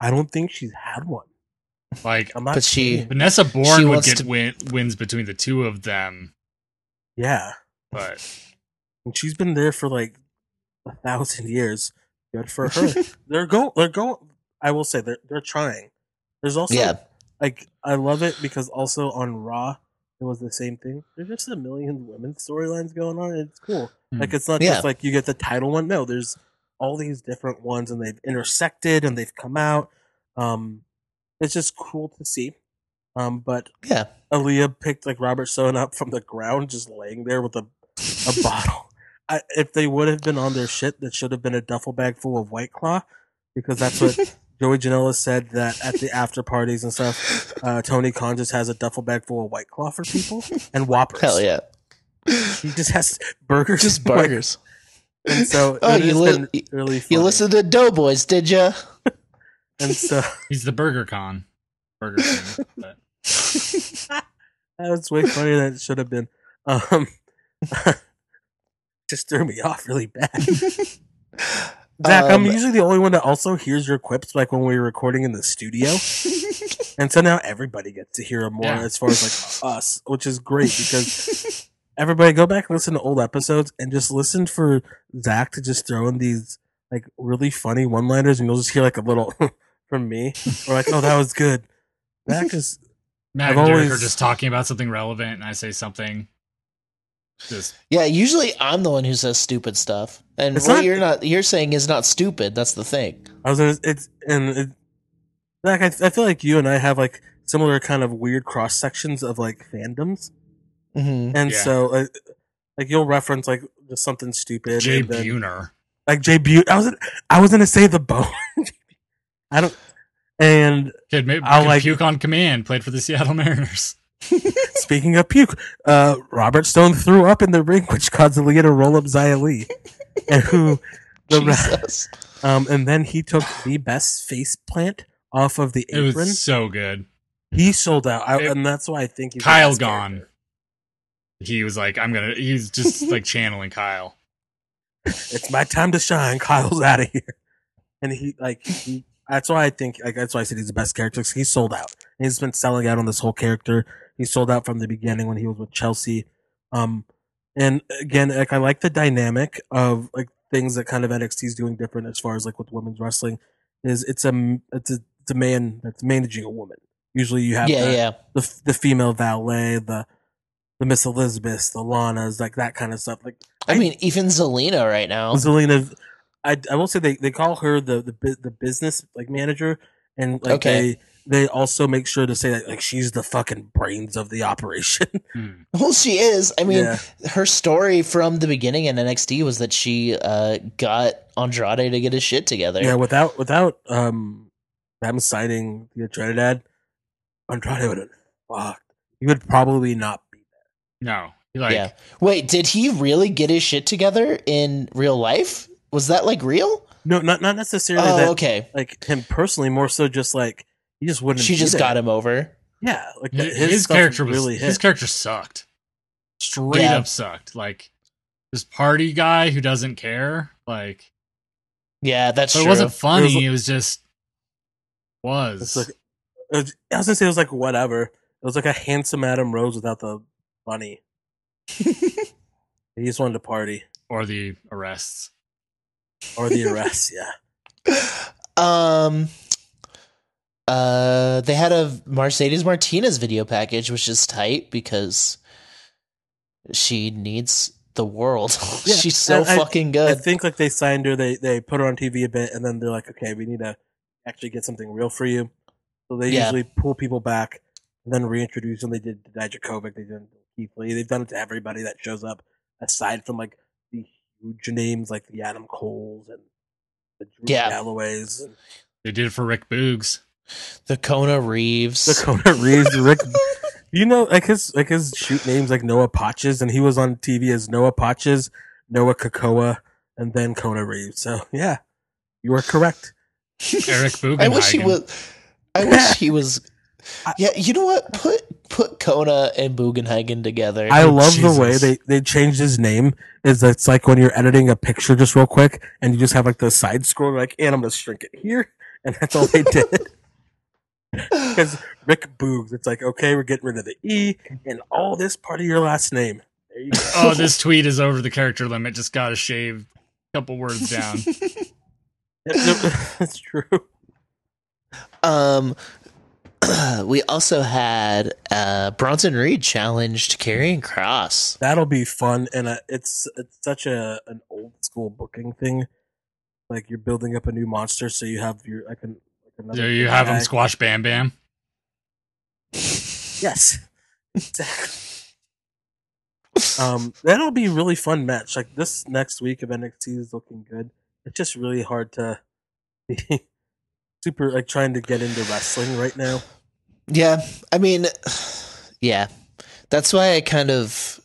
I don't think she's had one. Like I'm not. But she- kidding. Vanessa She Bourne would get to- win, wins between the two of them, yeah, but and she's been there for like a thousand years. Good for her. [laughs] they're going. They're going. I will say they're they're trying. There's also yeah. like I love it because also on Raw it was the same thing. There's just a million women's storylines going on. And it's cool. Hmm. Like it's not Yeah. just like you get the title one. No, there's all these different ones and they've intersected and they've come out. Um, it's just cool to see. Um, but Yeah. Aaliyah picked like Robert Stone up from the ground, just laying there with a a [laughs] bottle. I, if they would have been on their shit, that should have been a duffel bag full of White Claw, because that's what [laughs] Joey Janela said that at the after parties and stuff, uh, Tony Khan just has a duffel bag full of White Claw for people and Whoppers. Hell yeah. He just has burgers, Just Like, burgers. and so Oh, you li- really You listened to Doughboys, did ya? And so [laughs] he's the Burger Con. Burger King. But [laughs] that was way funnier than it should have been. Um, [laughs] just threw me off really bad. Zach, I'm Um, usually the only one that also hears your quips, like when we were recording in the studio, and so now everybody gets to hear more Yeah. as far as like us, which is great because everybody go back and listen to old episodes and just listen for Zach to just throw in these like really funny one-liners, and you'll just hear like a little from me, [laughs] or like, oh, that was good. Zach is Matt I've and Derek always- are just talking about something relevant, and I say something. Just yeah, usually I'm the one who says stupid stuff. And It's what not- you're not you're saying is not stupid. That's the thing. I was gonna, it's and it, Zach, I, I feel like you and I have like similar kind of weird cross sections of like fandoms. hmm And Yeah. so, like, like you'll reference like just something stupid, Jay and Buhner. like Jay Butte. I was I was gonna say the bone. [laughs] I don't. And Kid made I'll could like- puke on command. Played for the Seattle [laughs] Mariners. [laughs] speaking of puke, uh, Robert Stone threw up in the ring, which caused Aaliyah to roll up Xia Li, and who [laughs] the Jesus. um, and then he took the best face plant off of the apron. It apron. was so good. he sold out, I, It- and that's why I think he's Kyle best gone. character. He was like, "I'm gonna." He's just like channeling Kyle. it's my time to shine. Kyle's out of here. And he like he that's why I think like that's why I said he's the best character he sold out. He's been selling out on this whole character. He sold out from the beginning when he was with Chelsea. Um and again, like I like the dynamic of like things that kind of NXT is doing different as far as like with women's wrestling is it's a it's a, it's a man that's managing a woman. Usually you have Yeah, the, yeah. the the female valet, the the Miss Elizabeths, the Lanas, like that kind of stuff. Like I mean, even Zelina right now. Zelina, I, I will say they, they call her the, the the business like manager, and like Okay. they they also make sure to say that like she's the fucking brains of the operation. [laughs] Hmm. Well, she is. I mean, Yeah. her story from the beginning in NXT was that she uh, got Andrade to get his shit together. yeah, without without um them signing the Trinidad, Andrade would have fucked. He would probably not be there. No, like yeah. Wait, did he really get his shit together in real life? Was that like real? no, not not necessarily Oh, that okay. like him personally, more so just like he just wouldn't. She just there. got him over. Yeah, like his, his, stuff character was really hit. his character sucked. Straight Yeah. up sucked. Like this party guy who doesn't care. Like Yeah, that's so it wasn't funny. It was- It was just was. It's like it was- I was gonna say it was like whatever. It was like a handsome Adam Rose without the bunny. [laughs] he just wanted to party or the arrests. Or the arrest. yeah, [laughs] Um. Uh, they had a Mercedes Martinez video package, which is tight because she needs the world. [laughs] Yeah, She's so I- fucking I think like they signed her, they they put her on TV a bit, and then they're like, okay, we need to actually get something real for you. So they Yeah. usually pull people back and then reintroduce them. They did to Dijakovic, they did Keith Lee. They've done it to everybody that shows up, aside from like huge names like the Adam Coles and the Drew Yeah. Galloways, They did it for Rick Boogs. the Kona Reeves. the Kona [laughs] Reeves, Rick. You know, like his like his shoot names like Noah Potches, and he was on TV as Noah Potches, Noah Kekoa, and then Kona Reeves. So yeah, you are correct. Eric Bugenhagen. [laughs] I wish he [laughs] was. I wish he was. Yeah, you know what? Put put Kona and Bugenhagen together. I love the way they, they changed his name. Is it's like when you're editing a picture just real quick and you just have like the side scroll like, and I'm gonna shrink it here, [laughs] and that's all they did. [laughs] Because Rick Boogs, it's like okay, we're getting rid of the e and all this part of your last name. There you go. Oh, this tweet is over the character limit. Just got to shave a couple words down. [laughs] Yep, yep, that's true. Um, [clears throat] we also had uh, Bronson Reed challenged Karrion Cross. That'll be fun, and uh, it's it's such a an old school booking thing. Like you're building up a new monster, so you have your I can. like another Do you have him squash Bam Bam? [laughs] Yes, exactly. um, that'll be a really fun match. Like this next week of NXT is looking good. It's just really hard to [laughs] be super like trying to get into wrestling right now. Yeah, I mean, yeah, that's why I kind of.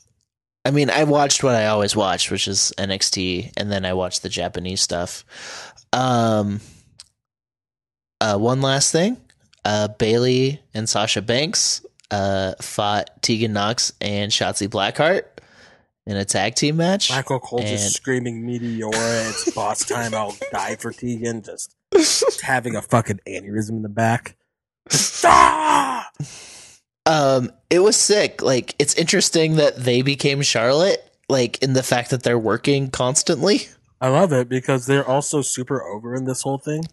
I mean, I watched what I always watched, which is NXT, and then I watched the Japanese stuff. Um, uh, one last thing, uh, Bayley and Sasha Banks uh, fought Tegan Nox and Shotzi Blackheart in a tag team match. Michael Cole And- just screaming Meteora, it's boss time, I'll die for Tegan, just, just having a fucking aneurysm in the back. Ah! Um, it was sick. Like, it's interesting that they became Charlotte, like in the fact that they're working constantly. I love it because they're also super over in this whole thing.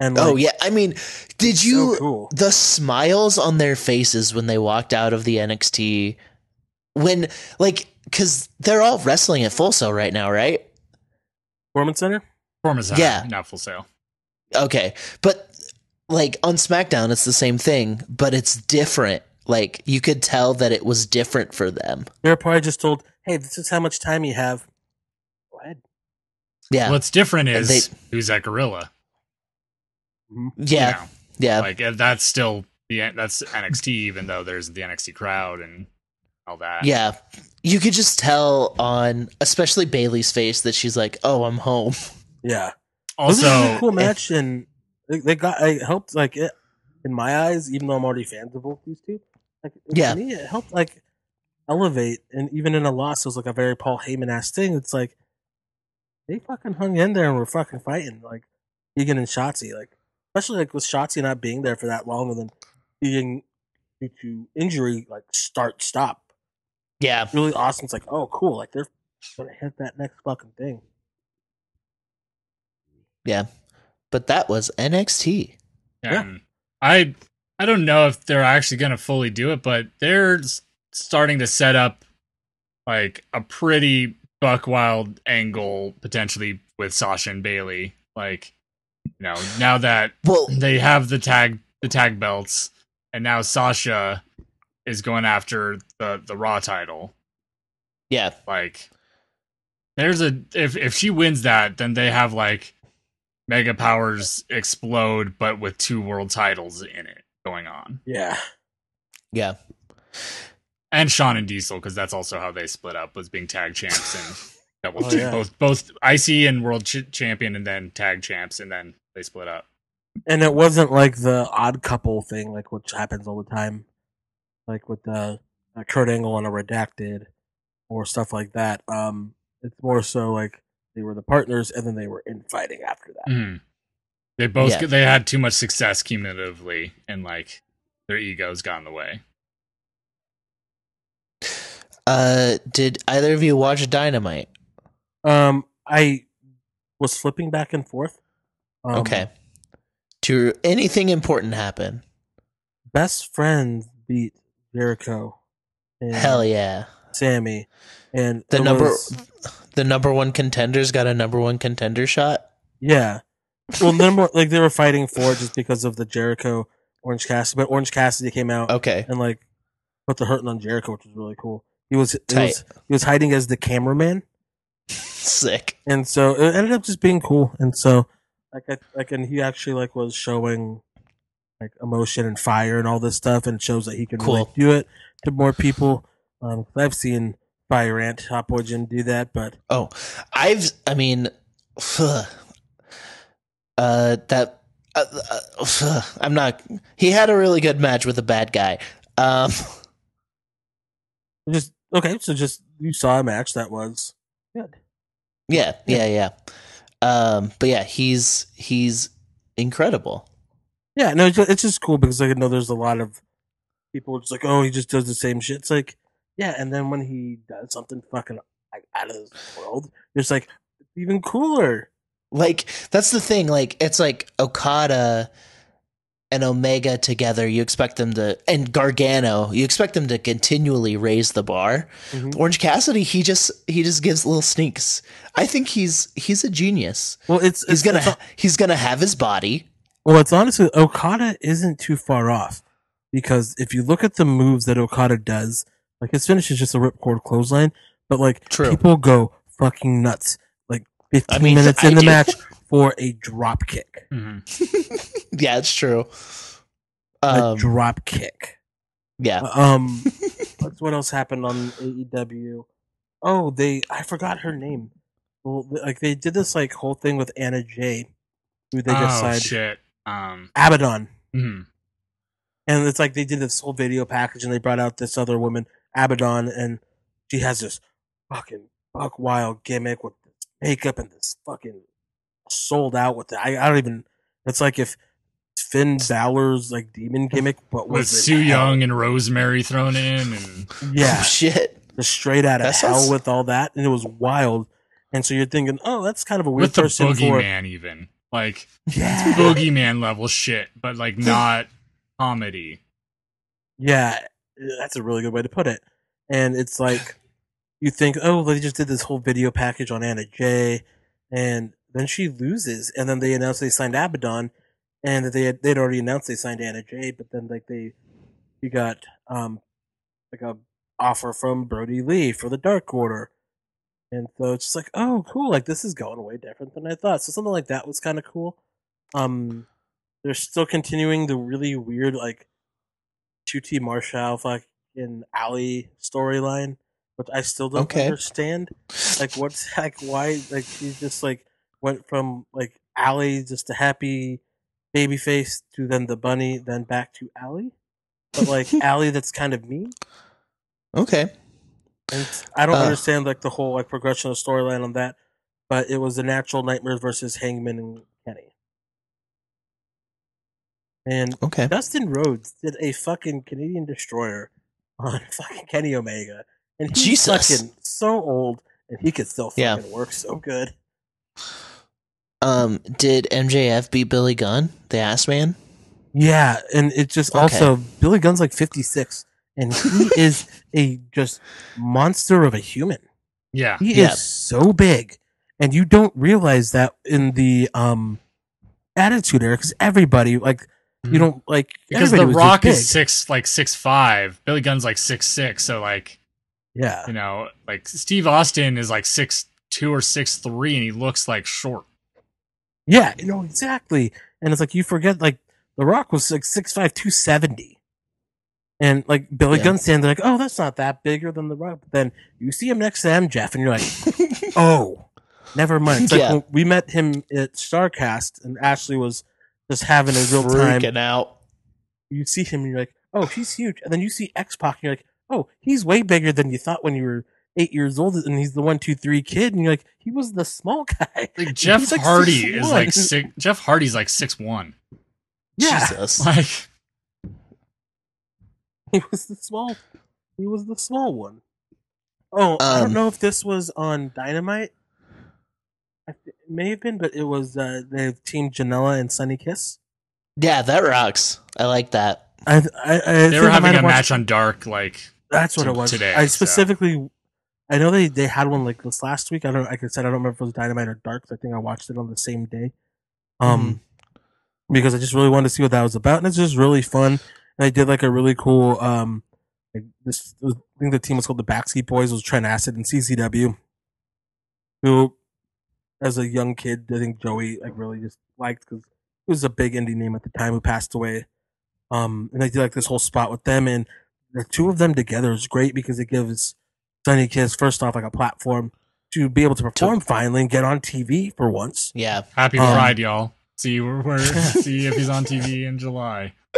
And like, oh yeah, I mean, did you so cool. the smiles on their faces when they walked out of the NXT when like cuz they're all wrestling at Full Sail right now, right? Performance Center? Performance Center, Yeah. not full sale. Okay. But like on SmackDown it's the same thing, but it's different. Like you could tell that it was different for them. They're probably just told, hey, this is how much time you have. Go ahead. Yeah. What's different is they- who's that gorilla. Mm-hmm. yeah. You know, Yeah. like that's still the that's NXT, even though there's the NXT crowd and all that. yeah. You could just tell on especially Bayley's face that she's like, "Oh, I'm home." Yeah. This is a cool eh, match, and they, they got. It helped, like it in my eyes, even though I'm already fans of both these two. Like, Yeah. me, it helped like elevate, and even in a loss, it was like a very Paul Heyman ass thing. It's like they fucking hung in there and were fucking fighting, like Egan and Shotzi, like especially like with Shotzi not being there for that long, and then being due to injury, like start stop. Yeah. Really awesome. It's like, oh, cool, like they're gonna hit that next fucking thing. Yeah. But that was NXT. Yeah. I I don't know if they're actually going to fully do it, but they're starting to set up like a pretty buck wild angle potentially with Sasha and Bayley. Like, you know, now that Well, they have the tag the tag belts, and now Sasha is going after the the Raw title. yeah. Like, there's a if if she wins that, then they have like mega powers explode, but with two world titles in it going on, Yeah. Yeah. and Shawn and Diesel because that's also how they split up was being tag champs and [laughs] double Oh, yeah. both both IC and world ch- champion, and then tag champs, and then they split up. and it wasn't like the odd couple thing, like which happens all the time, like with the uh, Kurt Angle on a redacted or stuff like that. Um, it's more so like they were the partners, and then they were infighting after that. Mhm. They both Yeah. they had too much success cumulatively, and like their egos got in the way. Uh did either of you watch Dynamite? Um, I was flipping back and forth Um, okay. Do anything important happen? Best friends beat Jericho. And Hell yeah. Sammy. And The number was- the number one contenders got a number one contender shot. Yeah. Well, number like they were fighting for it just because of the Jericho Orange Cassidy, but Orange Cassidy came out Okay. and like put the hurting on Jericho, which was really cool. He was, it was he was hiding as the cameraman, Sick. and so it ended up just being cool. And so like I, like and he actually like was showing like emotion and fire and all this stuff, and shows that he can really do it to more people. Um, I've seen Fire rant Boy Jim do that, but Oh, I've. I mean, uh, that. Uh, uh, I'm not. He had a really good match with a bad guy. Um, just okay. So just you saw a match that was good. yeah, yeah, yeah. Um, but yeah, he's he's incredible. Yeah, no, it's just, cool because I know there's a lot of people just like, oh, he just does the same shit. It's like, yeah, and then when he does something fucking like out of this world, it's like it's even cooler. Like that's the thing. Like it's like Okada and Omega together. You expect them to, and Gargano. You expect them to continually raise the bar. Mhm. Orange Cassidy, he just he just gives little sneaks. I think he's he's a genius. Well, it's He's it's, gonna it's, he's gonna have his body. well, it's honestly Okada isn't too far off because if you look at the moves that Okada does, like his finish is just a ripcord clothesline, but like True. people go fucking nuts. Like 15 I mean, minutes I in the do. match for a drop kick, Mhm. [laughs] Yeah, it's true. a Um, drop kick. yeah. Um, [laughs] what's what else happened on AEW? Oh, they I forgot her name. Well, like they did this like whole thing with Anna Jay, who they just oh signed shit. Um. Abaddon, mhm. and it's like they did this whole video package, and they brought out this other woman, Abaddon, and she has this fucking buck wild gimmick with this makeup and this fucking sold out with the I, I don't even. It's like if Finn Balor's like demon gimmick, but With was in Sue hell. Young and Rosemary thrown in, and [laughs] yeah, Oh, shit. just straight out of That hell sounds- with all that, and it was wild. And so you're thinking, oh, that's kind of a weird with the person for even like yeah, boogeyman level shit, but like [laughs] not comedy. yeah. That's a really good way to put it. And it's [laughs] like you think, oh, they just did this whole video package on Anna Jay, and then she loses, and then they announced they signed Abaddon, and that they had they'd already announced they signed Anna Jay, but then like they you got um like a offer from Brodie Lee for the Dark Order. And so it's just like, oh, cool! Like this is going way different than I thought. So something like that was kind of cool. Um, they're still continuing the really weird like two T Marshall fucking Allie storyline, which I still don't Okay. understand. Like what's [laughs] like why like she just like went from like Allie just a happy baby face to then the bunny, then back to Allie. But like [laughs] Allie that's kind of mean. Okay. And I don't Uh. understand like the whole like progression of storyline on that, but it was the natural nightmares versus Hangman and Kenny. And Okay. Dustin Rhodes did a fucking Canadian destroyer [laughs] on fucking Kenny Omega. And he's Jesus. fucking so old and he could still Yeah. fucking work so good. Um, did MJF beat Billy Gunn, the ass man? Yeah, and it just Okay. also Billy Gunn's like fifty six and he [laughs] is a just monster of a human. Yeah, He Yeah. is so big, and you don't realize that in the um attitude era because everybody like you Mhm. don't like because The Rock is six like six five. Billy Gunn's like six six. So like yeah you know like Steve Austin is like six two or six three, and he looks like short. yeah you know exactly and it's like you forget like the Rock was like six five two seventy. And like Billy Yeah. Gunn standing there like, oh, that's not that bigger than the Rock. But then you see him next to M Jeff, and you're like, [laughs] oh, never mind. It's like Yeah. when we met him at Starcast, and Ashley was just having a real time. Freaking out. you see him and you're like, oh, he's huge. And then you see X Pac and you're like, oh, he's way bigger than you thought when you were eight years old and he's the one, two, three kid. And you're like, he was the small [laughs] guy. Like Jeff like, Hardy is 6'1". like six. Jeff Hardy's like six one. Yeah. Jesus. [laughs] Like He was the small, he was the small one. Oh, I Um, don't know if this was on Dynamite. I th- may have been, but it was uh, they have Team Janela and Sunny Kiss. Yeah, that rocks. I like that. I, I, I They were having might a watched- match on Dark, like That's what to- it was. today, I so. specifically, I know they they had one like this last week. I don't. Like I said, I don't remember if it was Dynamite or Dark. I think I watched it on the same day. Um, because I just really wanted to see what that was about, and it's just really fun. And I did like a really cool um, like this. I think the team was called the Backseat Boys. It Was Trent Acid and CCW, who, as a young kid, I think Joey like really just liked because he was a big indie name at the time who passed away. Um, and I did like this whole spot with them, and the two of them together is great because it gives Sunny Kiss first off like a platform to be able to perform finally and get on TV for once. Yeah. Happy Um, Pride, y'all. See where, where [laughs] see if he's on TV in July. [sighs]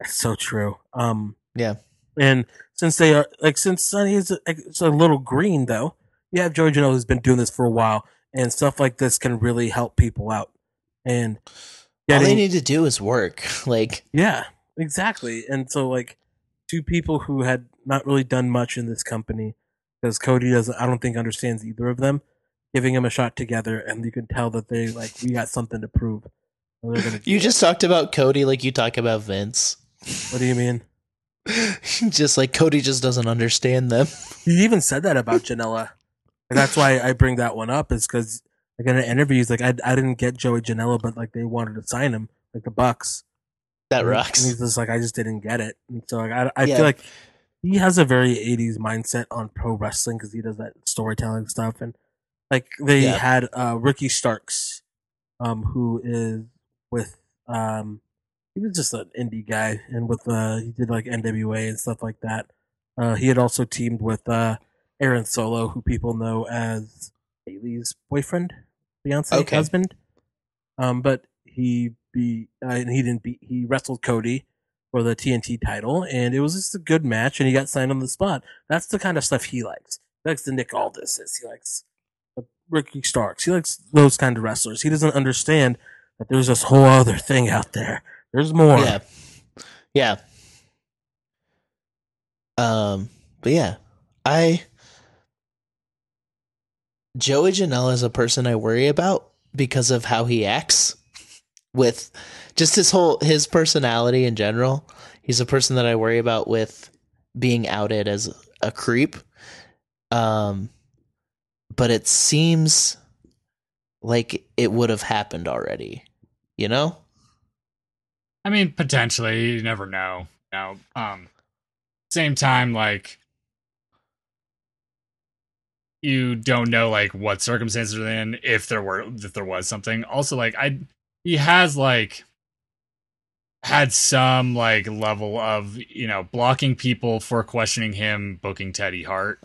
That's so true. Um, Yeah. and since they are like since Sunny is a, it's a little green though, you have Joey Janela who's been doing this for a while, and stuff like this can really help people out. And All they need to do is work. [laughs] Like, Yeah, exactly. And so like two people who had not really done much in this company because Cody doesn't I don't think understands either of them, giving them a shot together and you can tell that they like we got something to prove. And they're gonna [laughs] do you just talked about Cody like you talk about Vince. what do you mean? [laughs] just like Cody just doesn't understand them. He even said that about Janela. And that's why I bring that one up is because like in an interview he's like I I didn't get Joey Janela but like they wanted to sign him like the Bucks. That rocks. And he's just like, I just didn't get it. And so like, I, I Yeah. feel like he has a very 80s mindset on pro wrestling because he does that storytelling stuff. And like they Yeah. had uh, Ricky Starks, um, who is with, um, he was just an indie guy and with, uh, he did like NWA and stuff like that. Uh, he had also teamed with, uh, Aaron Solo, who people know as Bayley's boyfriend, fiance, Okay. husband. Um, but he beat, uh, and he didn't beat, he wrestled Cody for the TNT title, and it was just a good match, and he got signed on the spot. That's the kind of stuff he likes. He likes the Nick Aldis's. He likes the Ricky Starks. He likes those kind of wrestlers. He doesn't understand that there's this whole other thing out there. There's more. Yeah. Yeah. Um, but yeah, I Joey Janela is a person I worry about because of how he acts with just his whole his personality in general. He's a person that I worry about with being outed as a creep. Um but it seems like it would have happened already. You know? I mean, potentially, you never know. You Now, um, same time, like you don't know like what circumstances are in if there were if there was something. Also, like I, he has like had some like level of you know blocking people for questioning him booking Teddy Hart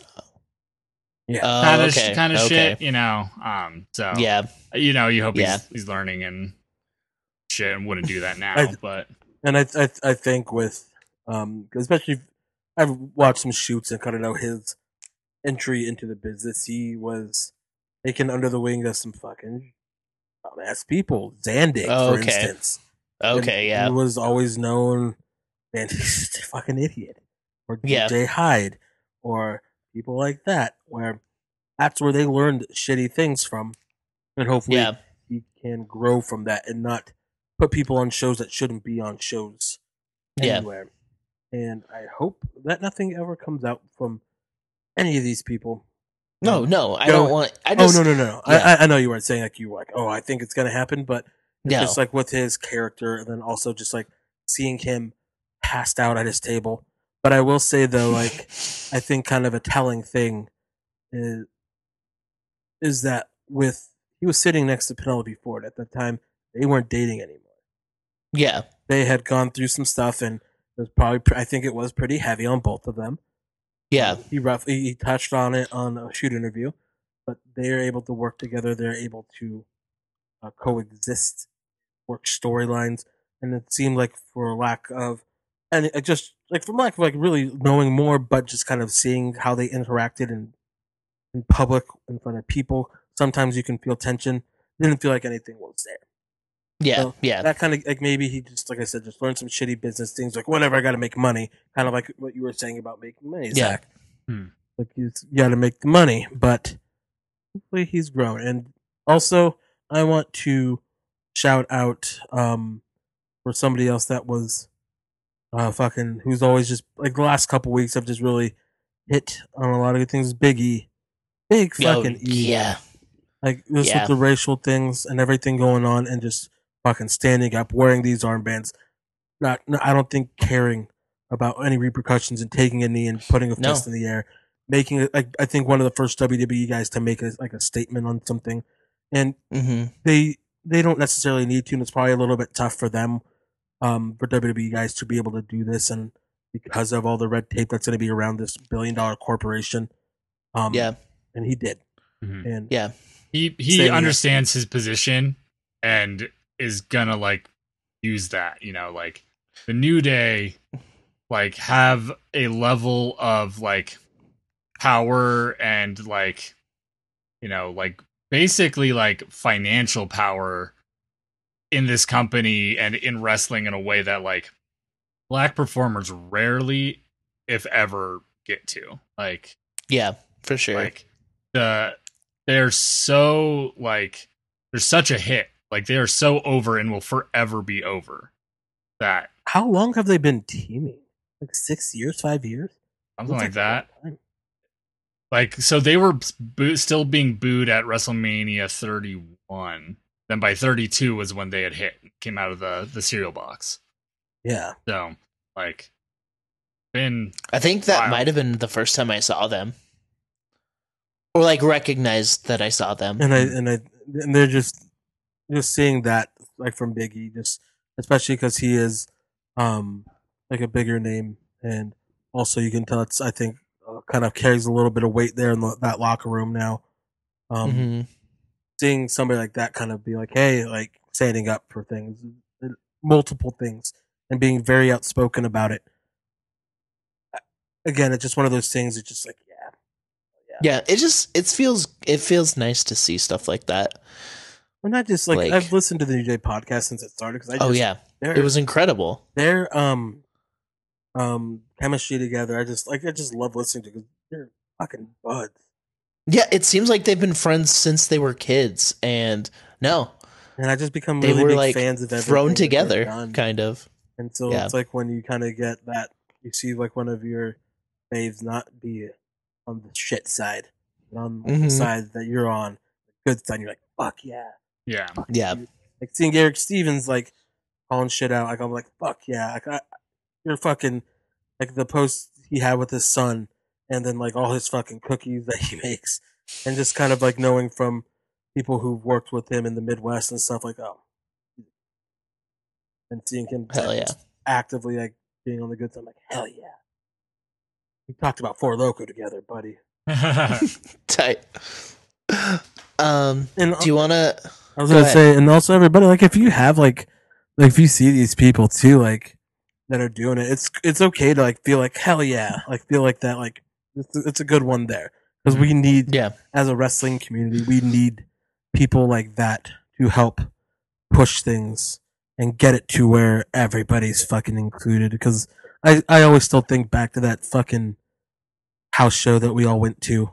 Yeah. Oh, kind of okay. kind of okay. shit, you know. Um, so Yeah. you know, you hope Yeah. he's he's learning and shit and wouldn't do that [laughs] now, I- but. And I, I, I think with, um, especially, if- I've watched some shoots and kind of know his entry into the business. He was taken under the wing of some fucking dumbass people. Zandig, Oh, for okay. instance. Okay, And yeah. He was always known, and [laughs] he's just a fucking idiot. Or Yeah. Jay Hyde, or people like that, where that's where they learned shitty things from. And hopefully Yeah. he can grow from that and not put people on shows that shouldn't be on shows Yeah. anywhere. And I hope that nothing ever comes out from any of these people. No, no, I don't want. I oh, just, oh no no no! yeah. I, I I know you weren't saying like you were like oh I think it's gonna happen, but No. just like with his character, and then also just like seeing him passed out at his table. But I will say though, like I [laughs] think kind of a telling thing is is that with he was sitting next to Penelope Ford at that time. They weren't dating anymore. Yeah, They had gone through some stuff, and it was probably I think it was pretty heavy on both of them. Yeah, He rough he touched on it on a shoot interview, but they're able to work together. They're able to uh, coexist, work storylines, and it seemed like for lack of, and it just like from lack of like really knowing more, but just kind of seeing how they interacted in in public in front of people. Sometimes you can feel tension. Didn't feel like anything was there yeah, So, yeah, that kind of like maybe he just like I said, just learned some shitty business things. Like whatever, I got to make money. Kind of like what you were saying about making money. Yeah. Zach. Hmm. Like you, you got to make the money, but hopefully he's grown. And also, I want to shout out um for somebody else that was uh fucking who's always just like the last couple weeks I've just really hit on a lot of good things. Biggie, big Oh, fucking E. yeah. Like just Yeah. with the racial things and everything going on, and just fucking standing up, wearing these armbands. Not, no, I don't think caring about any repercussions and taking a knee and putting a No. fist in the air, making it like I think one of the first WWE guys to make a, like a statement on something, and hmm they they don't necessarily need to, and it's probably a little bit tough for them, um, for WWE guys to be able to do this, and because of all the red tape that's going to be around this billion dollar corporation, um, Yeah. and he did, Mhm. and Yeah. He he understands his position and is gonna like use that. You know, like the New Day, like have a level of like power and like you know like basically like financial power in this company and in wrestling in a way that like black performers rarely if ever get to like Yeah. For sure. like the they're so like they're such a hit like they are so over and will forever be over that how long have they been teaming? Like six years, five years, something Feels like that time. like so they were boo- still being booed at wrestlemania 31 then by 32 was when they had hit came out of the the cereal box Yeah, so like been I think that Wild. might have been the first time I saw them. Or like recognized that I saw them. and I and I and they're just just seeing that like from Biggie, just especially because he is um like a bigger name, and also you can tell it's I think uh, kind of carries a little bit of weight there in the, that locker room now. Um, Mhm. seeing somebody like that kind of be like, hey, like standing up for things, uh, multiple things, and being very outspoken about it. Again, it's just one of those things. It's just like, yeah, Yeah, it just it feels it feels nice to see stuff like that. Well, not just like, Like- I've listened to the New Day podcast since it started because I just, oh yeah, it was incredible. their um um chemistry together. I just like I just love listening to because they're fucking buds. Yeah, it seems like they've been friends since they were kids, and no, And I just become they really were big like fans of thrown together, kind of. And so Yeah. it's like when you kind of get that, you see like one of your faves not be on the shit side, but on the Mhm. side that you're on, the good side. You're like, fuck yeah. Yeah Yeah. Like seeing Eric Stevens like calling shit out, like I'm like, fuck yeah. Like I, you're fucking like the post he had with his son, and then like all his fucking cookies that [laughs] he makes, and just kind of like knowing from people who've worked with him in the Midwest and stuff like, oh, and seeing him Hell like, yeah. actively like being on the good side, I'm like hell yeah. We talked about Four Loco together, buddy. [laughs] [laughs] Tight. Um, And do you want to? I was Go gonna ahead. say, and also everybody, like, if you have like, like, if you see these people too, like, that are doing it, it's it's okay to like feel like hell yeah, like feel like that, like it's it's a good one there because we need Yeah, as a wrestling community, we need people like that to help push things and get it to where everybody's fucking included. Because I I always still think back to that fucking house show that we all went to,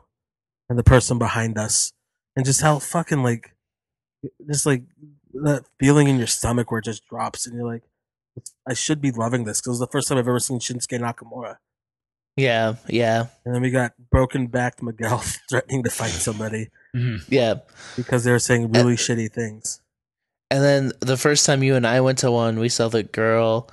and the person behind us, and just how fucking like, just like that feeling in your stomach where it just drops, and you're like, I should be loving this because it's the first time I've ever seen Shinsuke Nakamura. yeah, yeah, And then we got broken backed Miguel [laughs] threatening to fight somebody Mhm. yeah. because they were saying really shitty things. And then the first time you and I went to one, we saw the girl.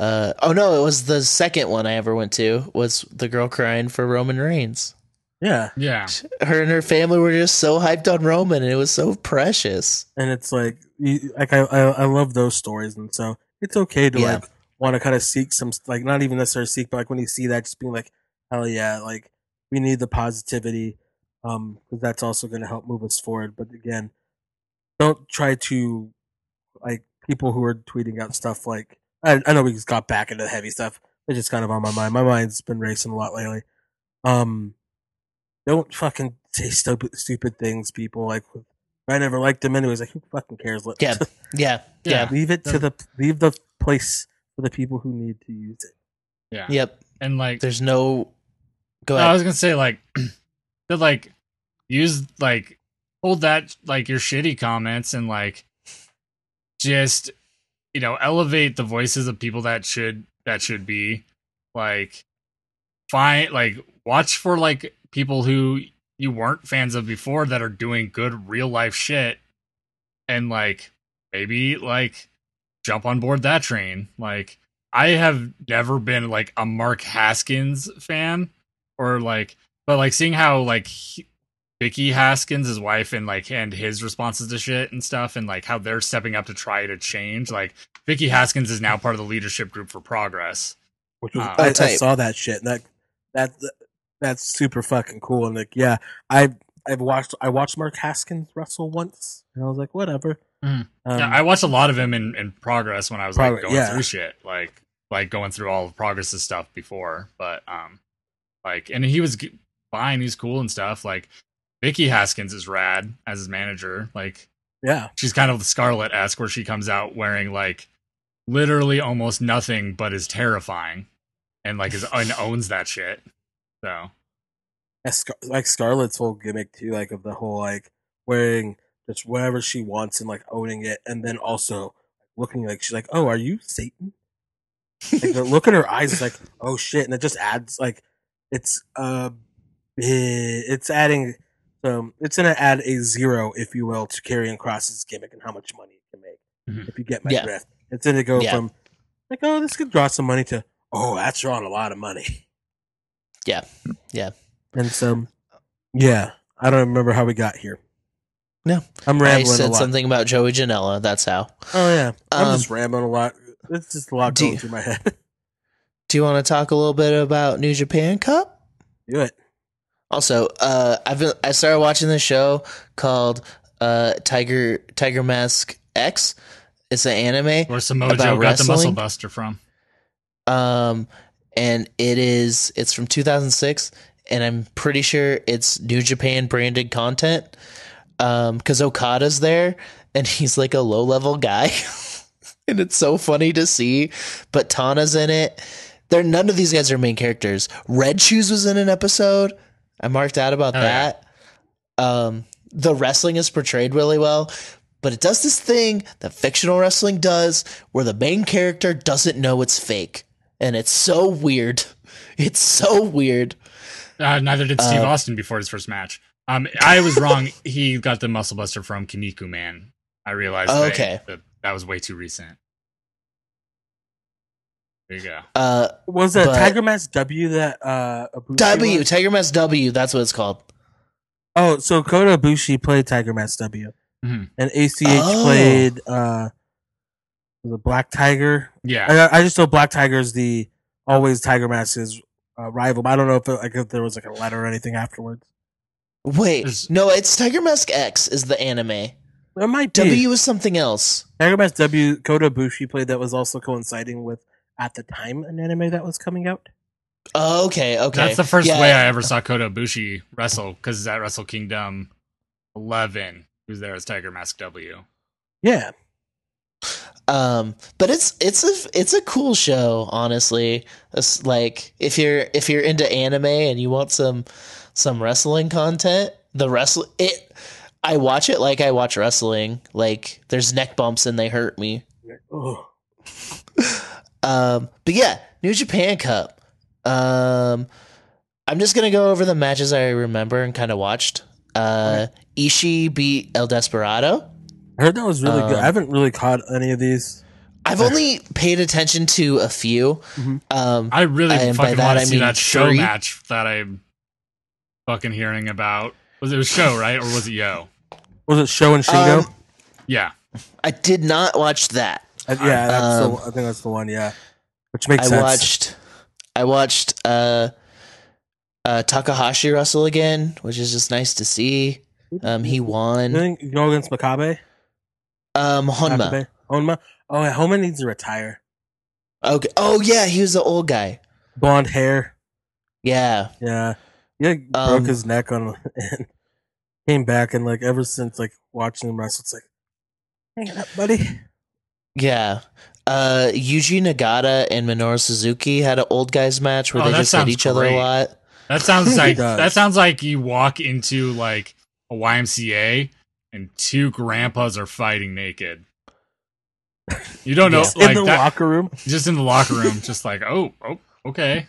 Uh, oh no, it was the second one I ever went to. Was the girl crying for Roman Reigns? Yeah. yeah Her and her family were just so hyped on Roman, and it was so precious. And it's like, you, like I, I, I love those stories. And so it's okay to Yeah. like want to kind of seek some, like not even necessarily seek, but like when you see that, just being like, hell yeah, like we need the positivity. Um, cause that's also going to help move us forward. But again, don't try to like people who are tweeting out stuff like, I, I know we just got back into the heavy stuff. It's just kind of on my mind. My mind's been racing a lot lately. Um, don't fucking say stupid, stupid things, people. Like, I never liked him anyways. Like, who fucking cares? Let, Yeah, [laughs] yeah, Yeah. yeah, leave it to the leave the place for the people who need to use it. yeah yep. and like There's no. Go No, I was gonna say like [clears throat] that like use like hold that like your shitty comments and like just you know elevate the voices of people that should that should be like find like watch for like people who you weren't fans of before that are doing good real life shit and like maybe like jump on board that train like i have never been like a mark haskins fan or like but like seeing how like he, Vicky Haskins, his wife, and like and his responses to shit and stuff, and like how they're stepping up to try to change. Like Vicky Haskins is now part of the leadership group for Progress. which was Uh, I, I saw that shit and that that that's super fucking cool and like yeah I I've watched I watched Mark Haskins wrestle once and I was like whatever Mhm. um, yeah, I watched a lot of him in, in Progress when I was like Progress, going yeah. through shit, like like going through all of Progress's stuff before. But um, like, and he was g- fine. He's cool and stuff. Like Vicky Haskins is rad as his manager. Like yeah she's kind of the Scarlett esque, where she comes out wearing like literally almost nothing, but is terrifying, and like is and owns that shit. So Scar- like Scarlett's whole gimmick too, like of the whole like wearing just whatever she wants and like owning it, and then also looking like she's like, "Oh, are you Satan?" Like the look in her eyes is like, [laughs] "Oh shit," and it just adds like it's uh it's adding so it's gonna add a zero, if you will, to Karrion Cross's gimmick and how much money it can make. Mhm. If you get my Yeah. drift, it's gonna go Yeah. from like, "Oh, this could draw some money" to "Oh, that's drawing a lot of money." Yeah. Yeah. And so, yeah, I don't remember how we got here. No. I'm I rambling a said lot. something about Joey Janela. That's how. Oh yeah, I'm Um, just rambling a lot. It's just a lot going you- through my head. [laughs] Do you want to talk a little bit about New Japan Cup? Do it. Also, uh, I've been, I started watching this show called uh, Tiger Tiger Mask X. It's an anime, where Samoa About Joe got the Muscle? Buster from. um, and it is it's from 2006, and I'm pretty sure it's New Japan branded content. Um, because Okada's there, and he's like a low level guy, [laughs] and it's so funny to see. But Tana's in it. There, none of these guys are main characters. Red Shoes was in an episode. I marked out about Oh, yeah. that. Um, the wrestling is portrayed really well, but it does this thing that fictional wrestling does, where the main character doesn't know it's fake, and it's so weird. [laughs] It's so weird. Uh, neither did Steve Uh, Austin before his first match. Um, I was wrong. [laughs] he got the Muscle Buster from Kinnikuman. I realized. Oh, okay. that, that was way too recent. There you go. Uh, Was it But- Tiger Mask W that uh Ibushi W was? Tiger Mask W. That's what it's called. Oh, so Kota Ibushi played Tiger Mask W, Mhm. and ACH Oh. played uh the Black Tiger. Yeah. I, I just know Black Tiger is the always Tiger Mask's uh, rival. But I don't know if it, like if there was like a letter or anything afterwards. Wait, There's- no, it's Tiger Mask X is the anime. There might be W is something else. Tiger Mask W. Kota Ibushi played that was also coinciding with at the time an anime that was coming out. Oh, okay, okay. That's the first Yeah. way I ever saw Kota Ibushi wrestle because at Wrestle Kingdom 11, he was there as Tiger Mask W. Yeah, Um, but it's it's a it's a cool show, honestly. It's like if you're if you're into anime and you want some some wrestling content, the wrestle it. I watch it like I watch wrestling. Like there's neck bumps and they hurt me. oh, Um, but yeah, New Japan Cup. Um, I'm just gonna go over the matches I remember and kind of watched. Uh, Ishii beat El Desperado. I heard that was really good. Um, I haven't really caught any of these. I've only paid attention to a few. Mhm. Um, I really And by fucking that, want I to see mean that show three. match that I'm fucking hearing about. Was it a show, right? Or was it Yo? Was it Show and Shingo? Um, Yeah. I did not watch that. I, yeah, that's um, the, I think that's the one. Yeah, which makes I sense. watched. I watched uh, uh, Takahashi wrestle again, which is just nice to see. Um, he won. think you go against Makabe? Um, Honma. Makabe? Honma. Oh, yeah, Honma needs to retire. Okay. Oh yeah, he was the old guy. Blonde hair. Yeah. Yeah, yeah. Um, broke his neck on and [laughs] came back and like ever since like watching him wrestle, it's like, hang it up, buddy. Yeah. Uh, Yuji Nagata and Minoru Suzuki had an old guys match where Oh, they just hit sounds each other a lot. That sounds [laughs] like that sounds like you walk into like a YMCA and two grandpas are fighting naked. You don't [laughs] know, like in the that, locker room. just in the locker room, [laughs] just like, oh, oh, okay.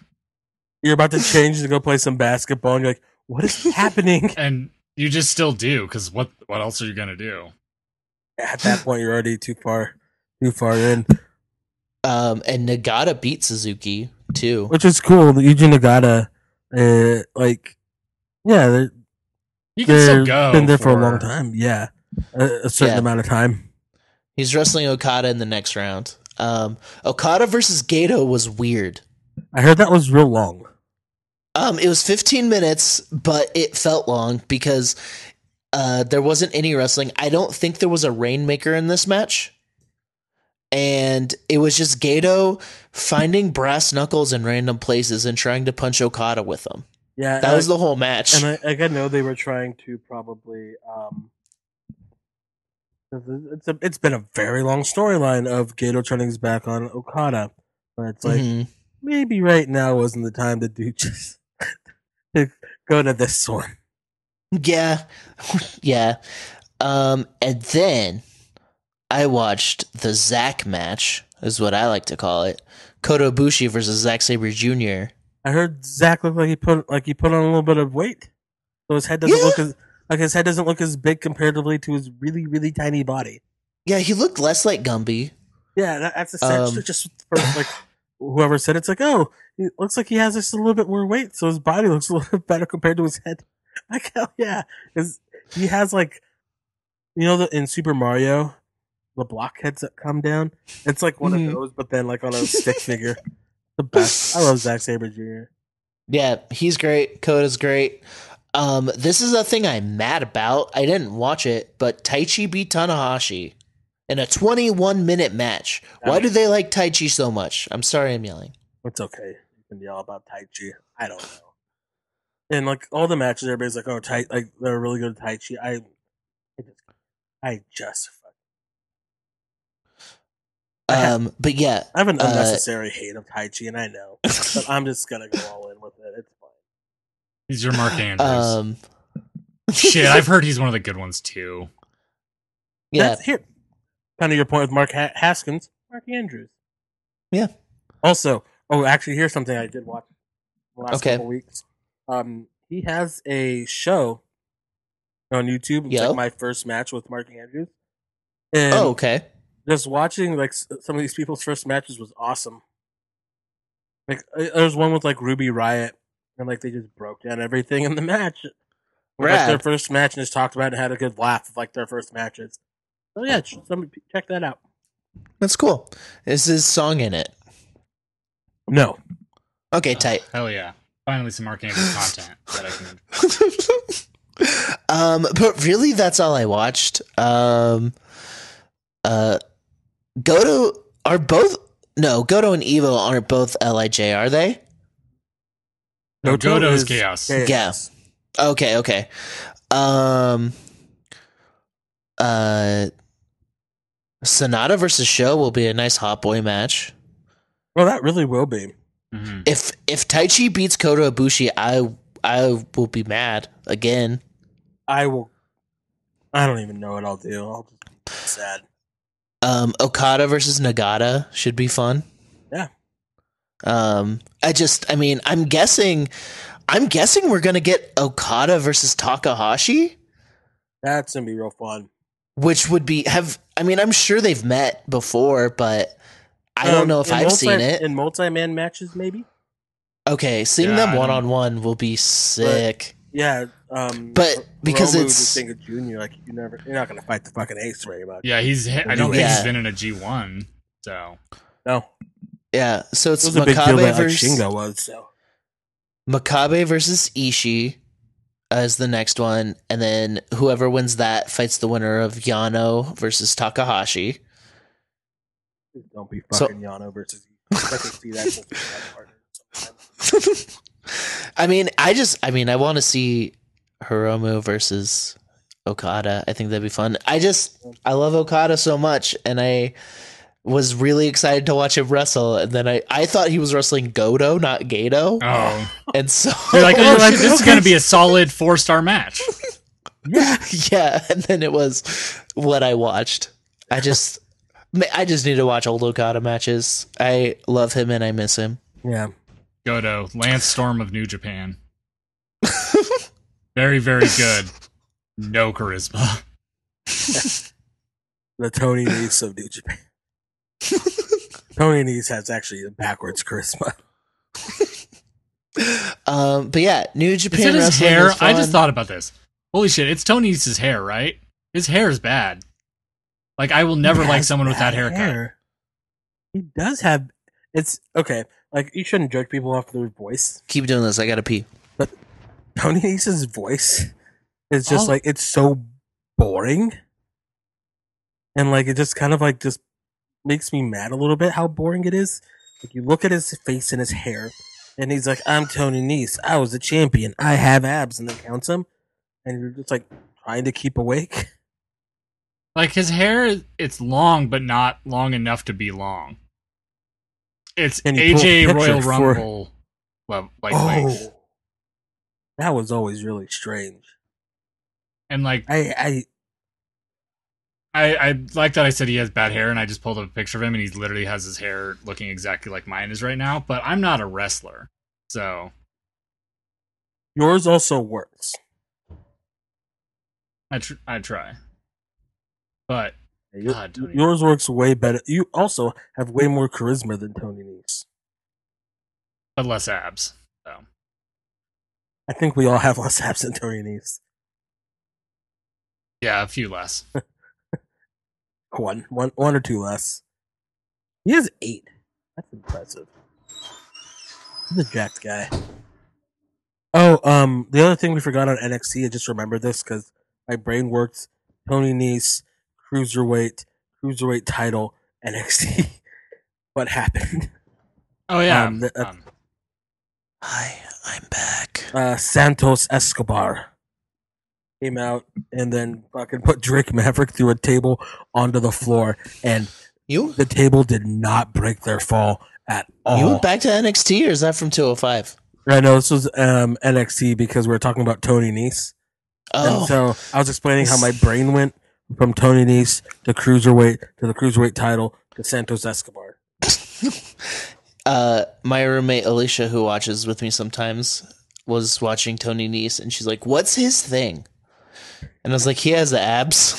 You're about to change to go play some basketball, and you're like, "What is [laughs] happening?" And you just still do because what what else are you gonna do? At that point, you're already too far, too far in. Um, and Nagata beat Suzuki too. Which is cool. The Yuji Nagata, uh, like, yeah, they're, You can still go. been there for, a long time. Yeah, a, a certain Yeah. amount of time. He's wrestling Okada in the next round. Um, Okada versus Gedo was weird. I heard that was real long. Um, it was 15 minutes, but it felt long because uh, there wasn't any wrestling. I don't think there was a rainmaker in this match. And it was just Gedo finding brass knuckles in random places and trying to punch Okada with them. Yeah, That was I- the whole match. And I, I know they were trying to probably. Um, it's a, it's been a very long storyline of Gedo turning his back on Okada, but it's like Mhm. maybe right now wasn't the time to do [laughs] just to go to this one. Yeah. [laughs] yeah. Um, and then I watched the Zack match, is what I like to call it. Kota Ibushi versus Zack Sabre Jr. I heard Zack look like he put like he put on a little bit of weight, so his head doesn't Yeah. look as like his head doesn't look as big comparatively to his really really tiny body. Yeah, he looked less like Gumby. Yeah, that, that's essentially Um, just for, like whoever said it's like oh it looks like he has just a little bit more weight, so his body looks a little bit better compared to his head. [laughs] Like hell yeah, because he has like you know the in Super Mario the block heads that come down. It's like one Mhm. of those, but then like on a stick figure. [laughs] The best. I love [laughs] Zack Sabre Jr. Yeah, he's great. Kota's great. Um, this is a thing I'm mad about. I didn't watch it, but Taichi beat Tanahashi in a 21 minute match. Why do they like Taichi so much? I'm sorry I'm yelling. It's okay. You can yell about Tai Chi. I don't know. And like all the matches, everybody's like, "Oh, Tai, like they're really good at Taichi." I, I just, I just, fuck- I ha- Um, but yeah, I have an Uh, unnecessary hate of Taichi, and I know, but [laughs] I'm just gonna go all in with it. It's fine. He's your Mark [laughs] Andrews. um, Shit, [laughs] I've heard he's one of the good ones too. yeah, That's here. Kind of your point with Mark ha- Haskins, Mark Andrews. Yeah. Also, oh, actually, here's something I did watch the last Okay. couple weeks. Um, he has a show on YouTube. It's Yo. like my first match with Mark Andrews. And oh, okay. Just watching like some of these people's first matches was awesome. Like uh, there was one with like Ruby Riott, and like they just broke down everything in the match. Like their first match and just talked about it and had a good laugh of like their first matches. So yeah, somebody check that out. That's cool. Is his song in it? No, Okay, tight. Hell yeah. Finally some Mark Andrews content that I can [laughs] um, but really, that's all I watched. Um, uh, Goto are both no Goto and Evo aren't both Lij, are they? No, Goto Goto's is chaos. chaos. Okay, okay. Um, uh, Sanada versus Show will be a nice hot boy match. Well, that really will be. Mhm. If if Taichi beats Kota Ibushi, I I will be mad again. I will. I don't even know what I'll do. I'll just be sad. Um, Okada versus Nagata should be fun. Yeah. Um, I just, I mean, I'm guessing, I'm guessing we're gonna get Okada versus Takahashi, That's gonna be real fun. which would be have. I mean, I'm sure they've met before, but I don't Um, know if I've multi- seen it. in multi-man matches. Maybe. Okay, seeing Yeah, them one on one will be sick. Yeah. Um, But because Hiromu it's- just think of Junior, like you never, you're not gonna fight the fucking ace very much. Yeah, he's I don't think Yeah. he's been in a G one. So No, Yeah, so it's was a big deal Makabe that like, versus Shingo was. So Makabe versus Ishii as the next one, and then whoever wins that fights the winner of Yano versus Takahashi. don't be So- fucking Yano versus. I can see that. just as a partner sometimes. I mean, I just, I mean, I want to see Hiromu versus Okada. I think that'd be fun. I just, I love Okada so much, and I was really excited to watch him wrestle. And then I, I thought he was wrestling Goto, not Gedo, Oh and so [laughs] You're like, oh, You're oh, like, [laughs] this is gonna be a solid four star match. [laughs] Yeah. yeah, and then it was what I watched. I just, I just need to watch old Okada matches. I love him and I miss him. Yeah. Goto Lance Storm of New Japan. Very, very good. No charisma. [laughs] The Tony Nese of New Japan. Tony Nese has actually a backwards charisma. Um, but yeah, New Japan. Is Japan it his hair? is I just thought about this. Holy shit, it's Tony Nese's hair, right? His hair is bad. Like I will never like someone with that bad haircut. hair. He does have. It's okay. Like you shouldn't judge people off their voice. keep doing this. I gotta pee. Tony Nese's voice is just Oh. like it's so boring, and like it just kind of like just makes me mad a little bit how boring it is. Like you look at his face and his hair, and he's like, "I'm Tony Nese. I was a champion. I have abs," and then counts them, and you're just like trying to keep awake. Like his hair, it's long, but not long enough to be long. It's And you pull a AJ Royal for- Rumble level, like length. Oh. That was always really strange. and like I, I I, I like that I said he has bad hair, and I just pulled up a picture of him, and he literally has his hair looking exactly like mine is right now. But I'm not a wrestler, so yours also works. I tr- I try. But Your- God, yours works way better. You also have way more charisma than Tony Nese. but less abs. I think we all have less abs than Tony Nese. yeah, a few less. [laughs] One, one, one or two less. He has eight. That's impressive. He's a jacked guy. Oh, um, the other thing we forgot on NXT, I just remembered this because my brain worked. Tony Nese, cruiserweight, cruiserweight title, NXT. [laughs] what happened? Oh yeah. Um, the- uh, um, Hi, I'm back. uh, Santos Escobar came out and then fucking put Drake Maverick through a table onto the floor, and You the table did not break their fall at all. you went back to NXT or is that from 205? I know this was um, NXT because we were talking about Tony Nese, Oh, and so I was explaining how my brain went from Tony Nese to cruiserweight to the cruiserweight title to Santos Escobar. [laughs] uh, my roommate Alicia, who watches with me sometimes, was watching Tony Nese, and she's like, "What's his thing?" And I was like, "He has the abs,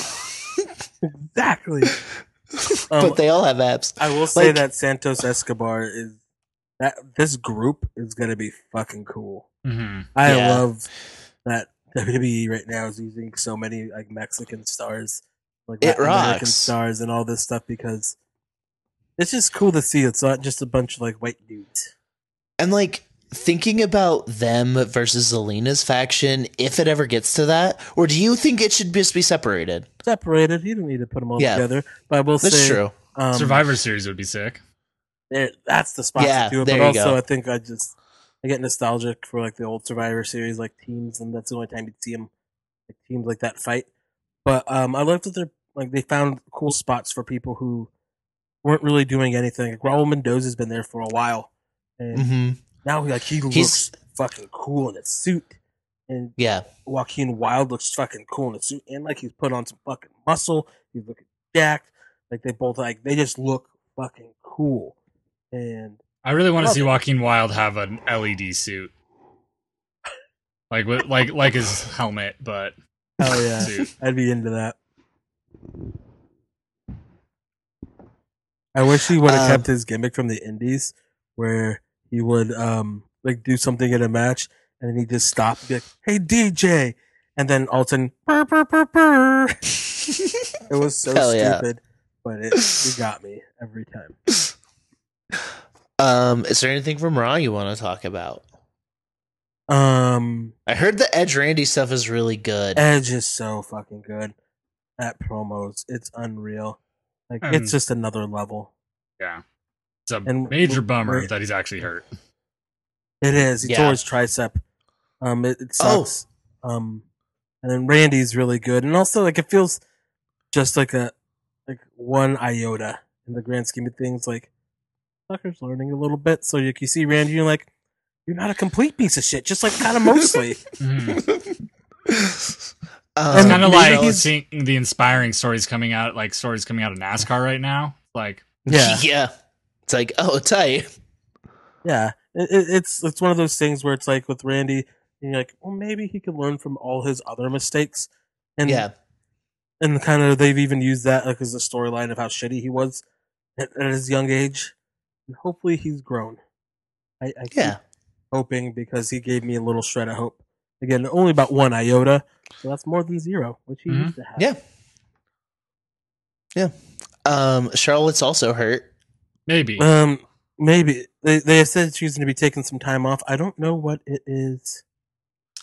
[laughs] Exactly. [laughs] Um, but they all have abs." I will say Like- that Santos Escobar is that this group is gonna be fucking cool. mhm. I Yeah. love that WWE right now is using so many like Mexican stars, like It Latin American rocks. stars, and all this stuff because it's just cool to see. It's not just a bunch of like white dudes. And like thinking about them versus Zelina's faction, if it ever gets to that, or do you think it should just be separated? Separated, you don't need to put them all Yeah. together. But I will That's say, true. um, Survivor Series would be sick. there- that's the spot Yeah, to do it. there But also, go. I think I just I get nostalgic for like the old Survivor Series, like teams, and that's the only time you'd see them like teams like that fight. But um, I love that they're like they found cool spots for people who weren't really doing anything. Like Raul Mendoza's been there for a while, and hmm now like he looks He's- fucking cool in a suit, and Yeah, Joaquin Wilde looks fucking cool in a suit, and like he's put on some fucking muscle. He's looking jacked. Like they both like they just look fucking cool, and I really want to see it. Joaquin Wilde have an LED suit, like with like like his helmet, but oh yeah, suit. I'd be into that. I wish he would have Um, kept his gimmick from the Indies, where he would um like do something in a match and then he just stop, and be like, "Hey DJ," and then all of a sudden, "Burr, burr, burr, burr." it was so Hell yeah. stupid, but it, it got me every time. Um, is there anything from Raw you want to talk about? Um, I heard the Edge Randy stuff is really good. Edge is so fucking good at promos; it's unreal. Like Um, it's just another level. yeah, it's a And major bummer we're- that he's actually hurt. It is. He Yeah. tore his tricep. Um, it, it Oh. sucks. Um, and then Randy's really good, and also like it feels just like a like one iota in the grand scheme of things. Like Tucker's learning a little bit, so you, you see Randy, you're like, you're not a complete piece of shit, just like kind of mostly. Mhm. [laughs] [laughs] Um, It's kind of like he's- seeing the inspiring stories coming out, like stories coming out of NASCAR right now. Like, [laughs] Yeah, yeah. It's like, oh, tight. yeah. It, it, it's it's one of those things where it's like with Randy, you're like, well, maybe he could learn from all his other mistakes, and Yeah. and kind of they've even used that like as a storyline of how shitty he was at, at his young age, and hopefully he's grown. I, I keep Yeah. hoping because he gave me a little shred of hope. Again, only about one iota, so that's more than zero, which he Mhm. used to have. Yeah. Yeah. Um, Charlotte's also hurt. maybe. Um, maybe they they said she's going to be taking some time off. I don't know what it is.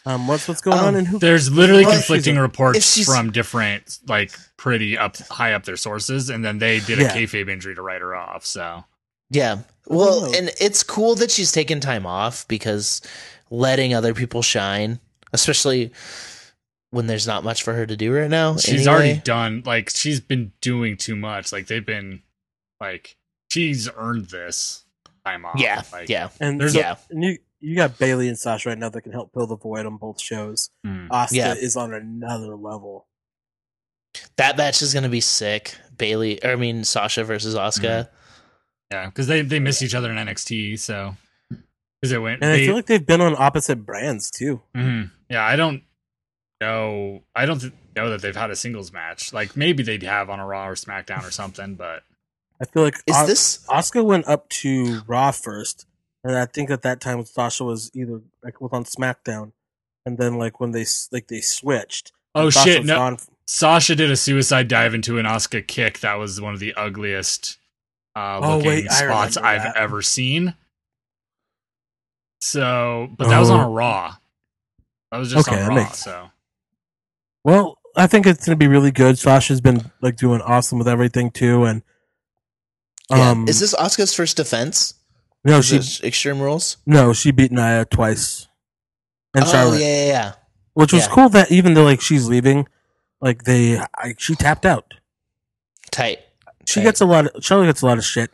Um, what's what's going Um, on and who? There's literally Well, if conflicting she's a- if reports from different, like, pretty up high up their sources, and then they did Yeah. a kayfabe injury to write her off. So, Yeah. Well, Oh. and it's cool that she's taking time off because letting other people shine, especially when there's not much for her to do right now. she's anyway. already done. Like, she's been doing too much. Like, they've been, like, she's earned this time off. Yeah. Like, yeah. and there's so- yeah. and you you got Bayley and Sasha right now that can help fill the void on both shows. hmm. Asuka Yeah. is on another level. That match is going to be sick. Bayley, or I mean, Sasha versus Asuka. Yeah, because they they miss each other in NXT. So, because it went. And I feel like they've been on opposite brands too. Mhm. Yeah, I don't know. I don't know that they've had a singles match. Like maybe they'd have on a Raw or SmackDown or something, but I feel like Is Os- this. Asuka went up to Raw first, and I think at that time Sasha was either like was on SmackDown, and then like when they like they switched. oh Sasha shit! No, on- Sasha did a suicide dive into an Oscar kick. That was one of the ugliest uh, Oh, looking wait, spots I've that. ever seen. So, but that was on a Oh. Raw. That was just Okay, on that Raw. makes- So, Well, I think it's gonna be really good. Sasha's been like doing awesome with everything too, and Yeah. um, is this Asuka's first defense? no? Is She Extreme Rules? no, she beat Nia twice, and oh, Charlotte, yeah, yeah, yeah. which was yeah. cool. That even though like she's leaving, like they, I, she tapped out. Tight. She Right. gets a lot. Of, Charlotte gets a lot of shit,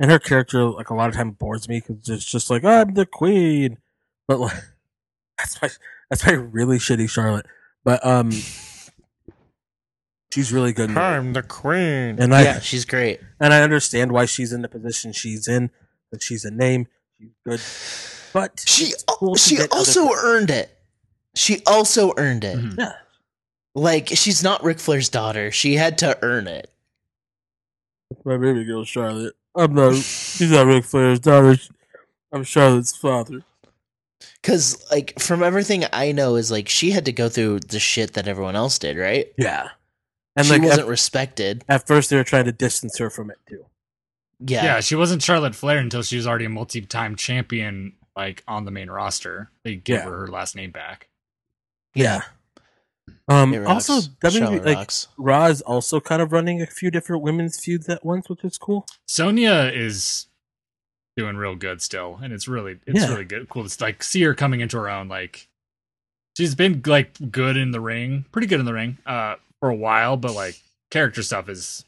and her character like a lot of time bores me because it's just like I'm the queen, but like [laughs] that's my that's my really shitty Charlotte. But um, she's really good, in it. the queen. and I yeah, she's great. and I understand why she's in the position she's in. That she's a name, she's good, but She cool she also earned it. She also earned it. Mhm. yeah. Like she's not Ric Flair's daughter. She had to earn it. My baby girl Charlotte. I'm not. She's not Ric Flair's daughter. I'm Charlotte's father. Cause like from everything I know is like she had to go through the shit that everyone else did, right? Yeah, and she like wasn't at, respected. at first they were trying to distance her from it too. Yeah. yeah. she wasn't Charlotte Flair until she was already a multi-time champion, like on the main roster. They gave Yeah. her her last name back. Yeah. Um. Also, WWE like rocks. Raw is also kind of running a few different women's feuds at once, which is cool. Sonya is doing real good still, and it's really it's Yeah. really good. Cool to like see her coming into her own. Like she's been like good in the ring, pretty good in the ring, uh, for a while, but like character stuff is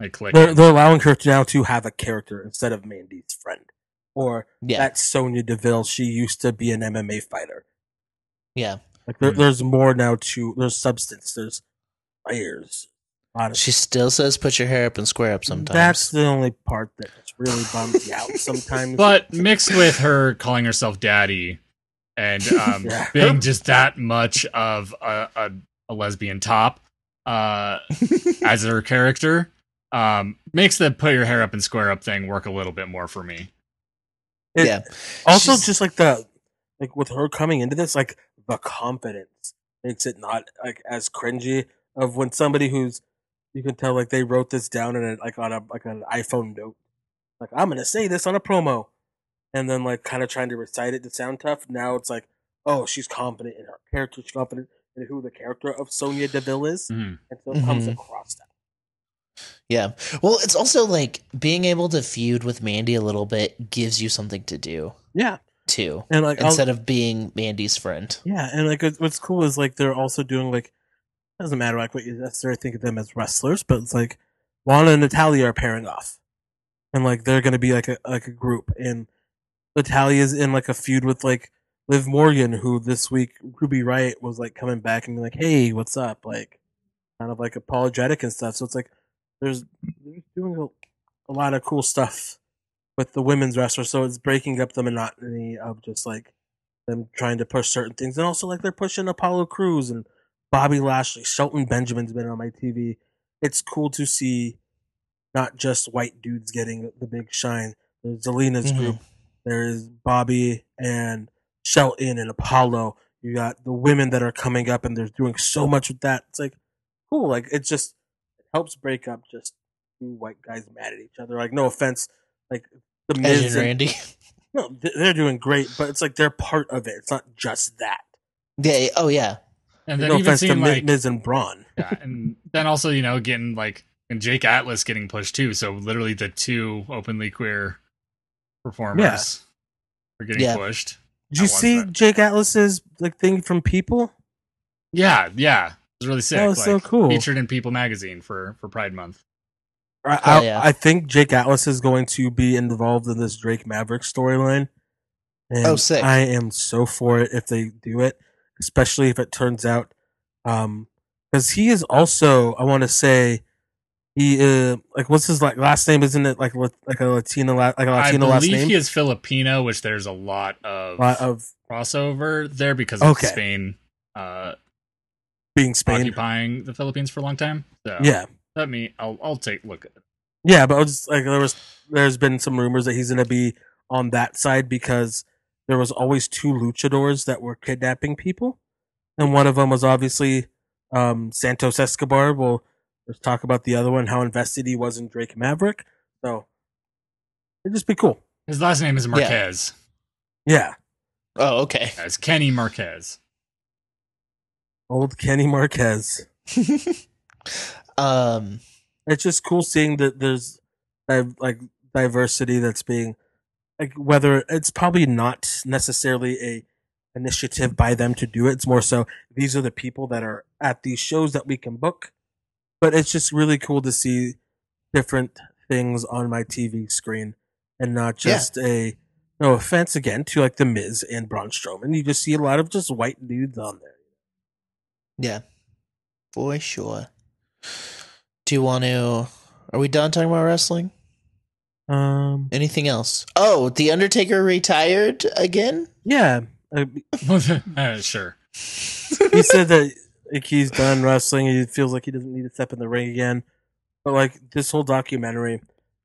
like clicking. They're they're allowing her to now to have a character instead of Mandy's friend, or Yeah. that Sonya Deville. She used to be an MMA fighter. yeah. Like there, Mhm. there's more now to there's substance. There's layers. Honestly. She still says put your hair up and square up sometimes. That's the only part that really bums you out sometimes. but mixed with her calling herself daddy and [laughs] um, Yeah. being just that much of a, a, a lesbian top uh, [laughs] as her character um, makes the put your hair up and square up thing work a little bit more for me. It- yeah. also, She's- just like the like with her coming into this, like the confidence makes it not like as cringy of when somebody who's you can tell like they wrote this down in a, like on a like an iPhone note. Like I'm gonna say this on a promo, and then like kind of trying to recite it to sound tough. Now it's like, oh, she's confident in her character, she's confident in who the character of Sonya Deville is, Mhm. and so it comes Mhm. across that. Yeah. Well, it's also like being able to feud with Mandy a little bit gives you something to do Yeah, too, and like I'll- instead of being Mandy's friend. Yeah, and like what's- what's cool is like they're also doing like doesn't matter like what you necessarily think of them as wrestlers, but it's like Lana and Natalya are pairing off, and like they're gonna be like a like a group, and Natalya's in like a feud with like Liv Morgan, who this week Ruby Riott was like coming back and being like, "Hey, what's up?" Like, kind of like apologetic and stuff. So it's like there's they're doing a, a lot of cool stuff with the women's wrestlers. So it's breaking up the monotony of just like them trying to push certain things, and also like they're pushing Apollo Crews and Bobby Lashley. Shelton Benjamin's been on my TV. It's cool to see not just white dudes getting the big shine. There's Zelina's Mhm. group. There's Bobby and Shelton and Apollo. You got the women that are coming up, and they're doing so much with that. It's like cool. Like it just it helps break up just two white guys mad at each other. Like no offense, like the Miz and and, Randy. no, they're doing great, but it's like they're part of it. It's not just that. Yeah, Oh yeah. And then no even seeing like Miz and Braun. yeah, and then also you know getting like and Jake Atlas getting pushed too. So literally the two openly queer performers are getting Yeah. pushed. Did you see that. Jake Atlas's like thing from People? Yeah, yeah, it was really sick. That was so cool. Featured in People magazine for for Pride Month. I, Hell I, yeah. I think Jake Atlas is going to be involved in this Drake Maverick storyline. And Oh, sick. I am so for it if they do it, especially if it turns out, um, because he is also I want to say, he uh like what's his like last name? Isn't it like like a Latino like a I Latino last believe name? he is Filipino, which there's a lot of lot of crossover there because of Okay. Spain uh, being Spain. occupying the Philippines for a long time. So Yeah, let me. I'll I'll take look at it. Yeah, but I was just, like there was there's been some rumors that he's gonna be on that side because there was always two luchadors that were kidnapping people, and one of them was obviously um, Santos Escobar. Well, let's talk about the other one, how invested he was in Drake Maverick. So it'd just be cool. His last name is Marquez. Yeah, Oh okay. It's Kenny Marquez. old Kenny Marquez. [laughs] um. It's just cool seeing that there's like diversity that's being like whether it's probably not necessarily a initiative by them to do it. It's more so these are the people that are at these shows that we can book. But it's just really cool to see different things on my TV screen and not Yeah. just a no offense again to like the Miz and Braun Strowman. You just see a lot of just white dudes on there. Yeah. For sure. Do you want to? Are we done talking about wrestling? Um, Anything else? Oh, the Undertaker retired again. yeah, uh, [laughs] Uh, sure. he said that like he's done wrestling. He feels like he doesn't need to step in the ring again. But like this whole documentary,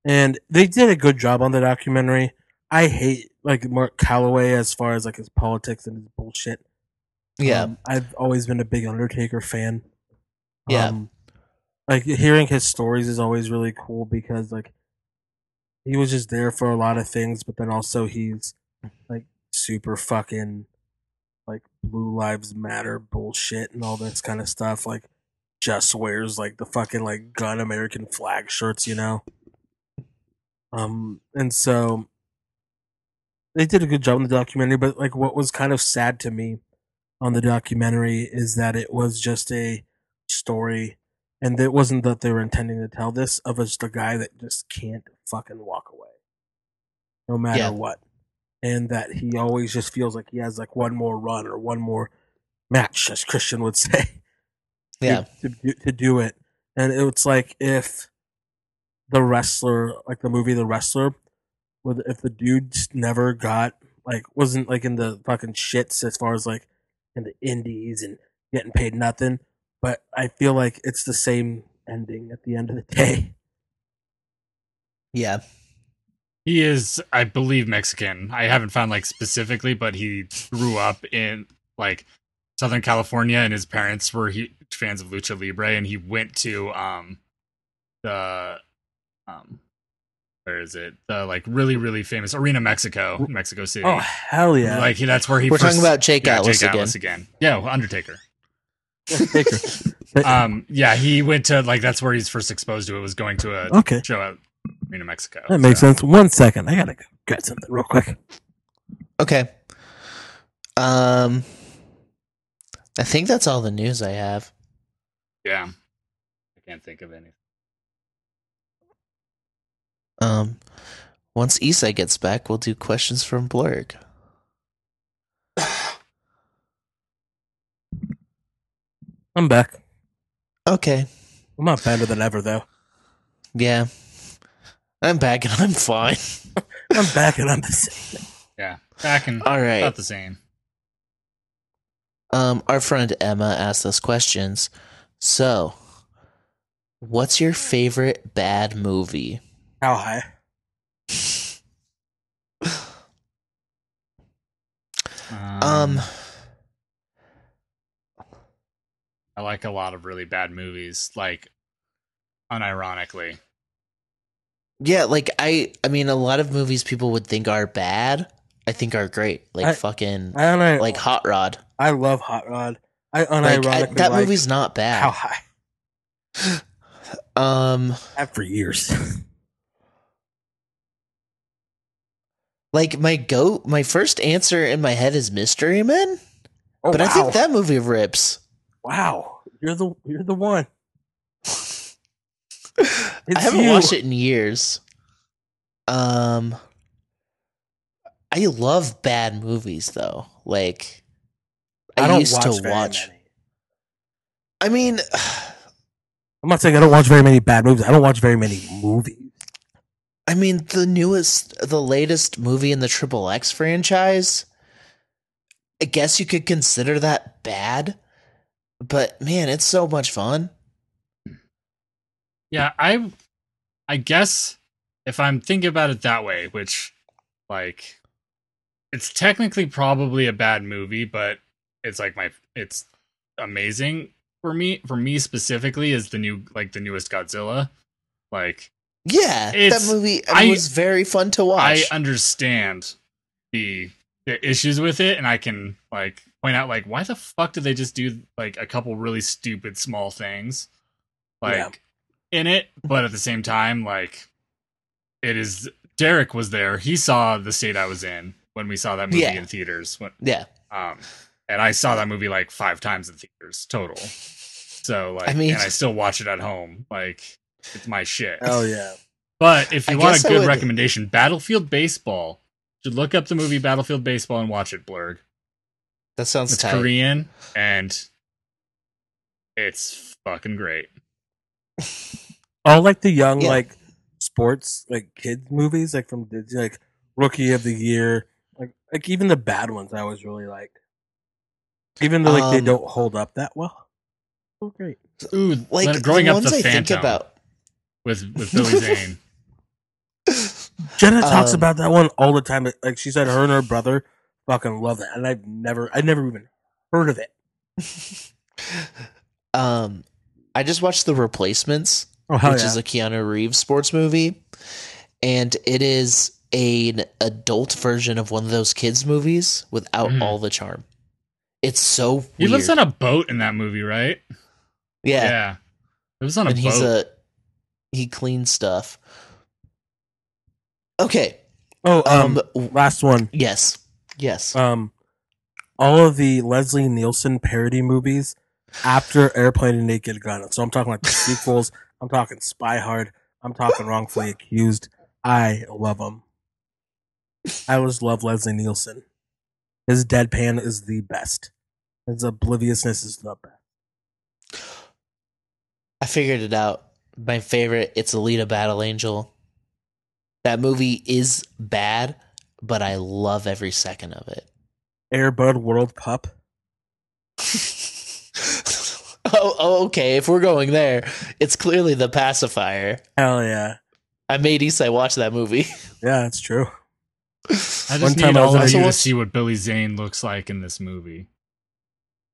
and they did a good job on the documentary. I hate like Mark Calaway as far as like his politics and his bullshit. Yeah. Um, I've always been a big Undertaker fan. Yeah. Um, like hearing his stories is always really cool because like he was just there for a lot of things, but then also he's like super fucking like blue lives matter bullshit and all this kind of stuff. Like just wears like the fucking like gun American flag shirts, you know. Um, and so they did a good job in the documentary, but like what was kind of sad to me on the documentary is that it was just a story and it wasn't that they were intending to tell this of just a guy that just can't fucking walk away no matter Yeah. what and that he always just feels like he has like one more run or one more match as christian would [laughs] say Yeah. to, to, to do it and it's like if the wrestler like the movie the wrestler with if the dude never got like wasn't like in the fucking shits as far as like in the indies and getting paid nothing but i feel like it's the same ending at the end of the [laughs] day Yeah. He is, I believe, Mexican. I haven't found like specifically, but he grew up in like Southern California, and his parents were huge fans of lucha libre, and he went to um the um where is it the like really really famous Arena Mexico, Mexico City. oh hell yeah Like that's where he. We're first, talking about Jake yeah, Atlas Jake again. Atlas again. Yeah, Undertaker. Taker. [laughs] Um, yeah, he went to like that's where he's first exposed to it. Was going to a okay show at New Mexico. That makes so. sense. One second, I gotta get something real quick. Okay. Um, I think that's all the news I have. Yeah, I can't think of any. Um, once Esai gets back, we'll do questions from Blurg. I'm back. Okay. I'm not better than ever, though. Yeah, I'm back and I'm fine. [laughs] I'm back and I'm the same. Yeah, back and All right. about the same. Um, our friend Emma asked us questions. So, what's your favorite bad movie? How high? Um, I like a lot of really bad movies, like unironically. Yeah, like I, I mean, a lot of movies people would think are bad, I think are great. Like I- fucking, I don't like Hot Rod. I love Hot Rod. I Like unironically I, that like movie's not bad. How high? [laughs] Um, Have for years. [laughs] like my goat, my first answer in my head is Mystery Men, Oh, but I think that movie rips. wow, you're the you're the one. [laughs] I haven't you. watched it in years. Um, I love bad movies though. Like, I, I don't used watch to watch. many. I mean, [sighs] I'm not saying I don't watch very many bad movies. I don't watch very many movies. I mean, the newest, the latest movie in the Triple X franchise. I guess you could consider that bad, but man, it's so much fun. Yeah, I I guess if I'm thinking about it that way, which like it's technically probably a bad movie, but it's like my it's amazing for me for me specifically is the new like the newest Godzilla. Like Yeah, that movie I- was very fun to watch. I understand the the issues with it and I can like point out like why the fuck did they just do like a couple really stupid small things like Yeah. In it but at the same time like it is Derek was there he saw the state I was in when we saw that movie Yeah. in theaters when yeah, um and I saw that movie like 5 times in theaters total so like I mean- and I still watch it at home like it's my shit Oh yeah. but if you I want a good would- recommendation, Battlefield Baseball. You should look up the movie Battlefield Baseball and watch it, Blurg. that sounds It's tight. Korean and it's fucking great. All like the young Yeah. like sports like kids movies like from Disney like Rookie of the Year like like even the bad ones I was really like. Even though like they Um, don't hold up that well. Oh great. Ooh, Like like growing the up ones the I Phantom think about. with with Billy Zane. [laughs] Jenna talks Um, about that one all the time. Like she said, her and her brother fucking love that, and I've never, I never even heard of it. [laughs] um, I just watched The Replacements, Oh which is a Keanu Reeves sports movie, and it is an adult version of one of those kids movies without Mhm. all the charm. It's so He lives on a boat in that movie, right? yeah, Yeah. He lives on a and he's boat. a he cleans stuff. Okay, oh, um, um, last one. yes, yes. Um, all of the Leslie Nielsen parody movies after Airplane and Naked Gun. So I'm talking like the [laughs] sequels. I'm talking Spy Hard. I'm talking Wrongfully Accused. I love them. I always love Leslie Nielsen. His deadpan is the best. His obliviousness is the best. I figured it out. My favorite, it's Alita Battle Angel. That movie is bad, but I love every second of it. Air Bud World Pup. [laughs] oh, oh, okay. If we're going there, it's clearly the pacifier. Hell yeah. I made Esai watch that movie. [laughs] Yeah, it's true. I just one time need all of you to see what Billy Zane looks like in this movie.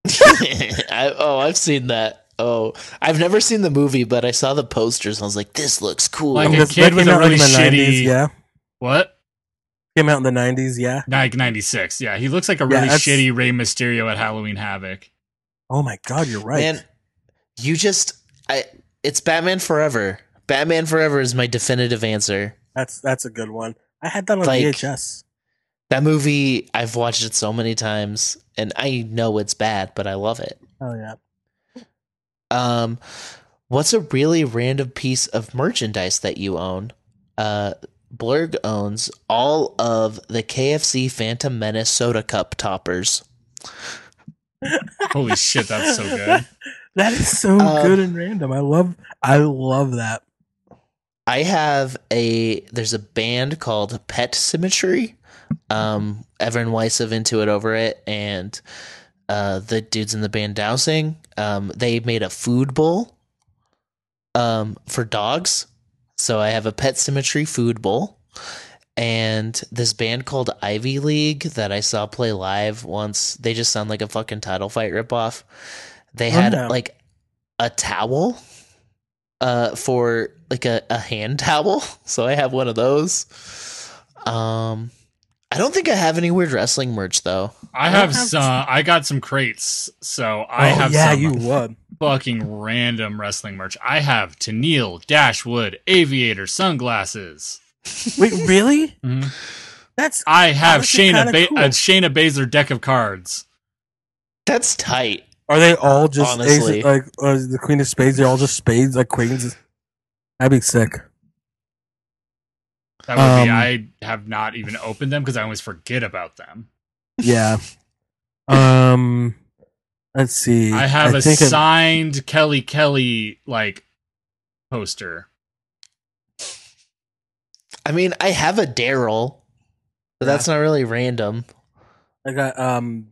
[laughs] I, oh, I've seen that. Oh, I've never seen the movie, but I saw the posters and I was like, "This looks cool." Like a this- kid that with a out, like, really in the shitty- yeah. What? Came out in the 90s, yeah. Like 96. Yeah, he looks like a really that's- shitty Rey Mysterio at Halloween Havoc. Oh my god, you're right. Man, you just I it's Batman Forever. Batman Forever is my definitive answer. That's that's a good one. I had that on Like- VHS. That movie, I've watched it so many times and I know it's bad, but I love it. Oh yeah. Um what's a really random piece of merchandise that you own? Uh Blurg owns all of the KFC Phantom Menace soda cup toppers. Holy shit, that's so good. [laughs] That is so Um, good and random. I love I love that. I have a there's a band called Pet Symmetry. Um, Evan Weiss of Into It Over It and uh, the dudes in the band Dowsing. Um, they made a food bowl um, for dogs. So I have a Pet Symmetry food bowl. And this band called Ivy League that I saw play live once, they just sound like a fucking title fight ripoff. They Oh, had no. like a towel uh for like a, a hand [laughs] towel. So I have one of those. Um I don't think I have any weird wrestling merch though. I I have have some. I got some crates, so I oh, have yeah, some you would. fucking random wrestling merch. I have Tenille, Dashwood, Aviator, sunglasses. Wait, really? Mhm. That's I have Honestly, Shayna ba- cool. a Shayna Baszler deck of cards. That's tight. Are they all just Honestly. aces- like uh, the Queen of Spades? They're all just spades, like queens. That'd be sick. That would be. Um, I have not even opened them because I always forget about them. Yeah. um. Let's see. I have a think it- signed Kelly Kelly like poster. I mean, I have a Daryl, but Yeah. that's not really random. I got um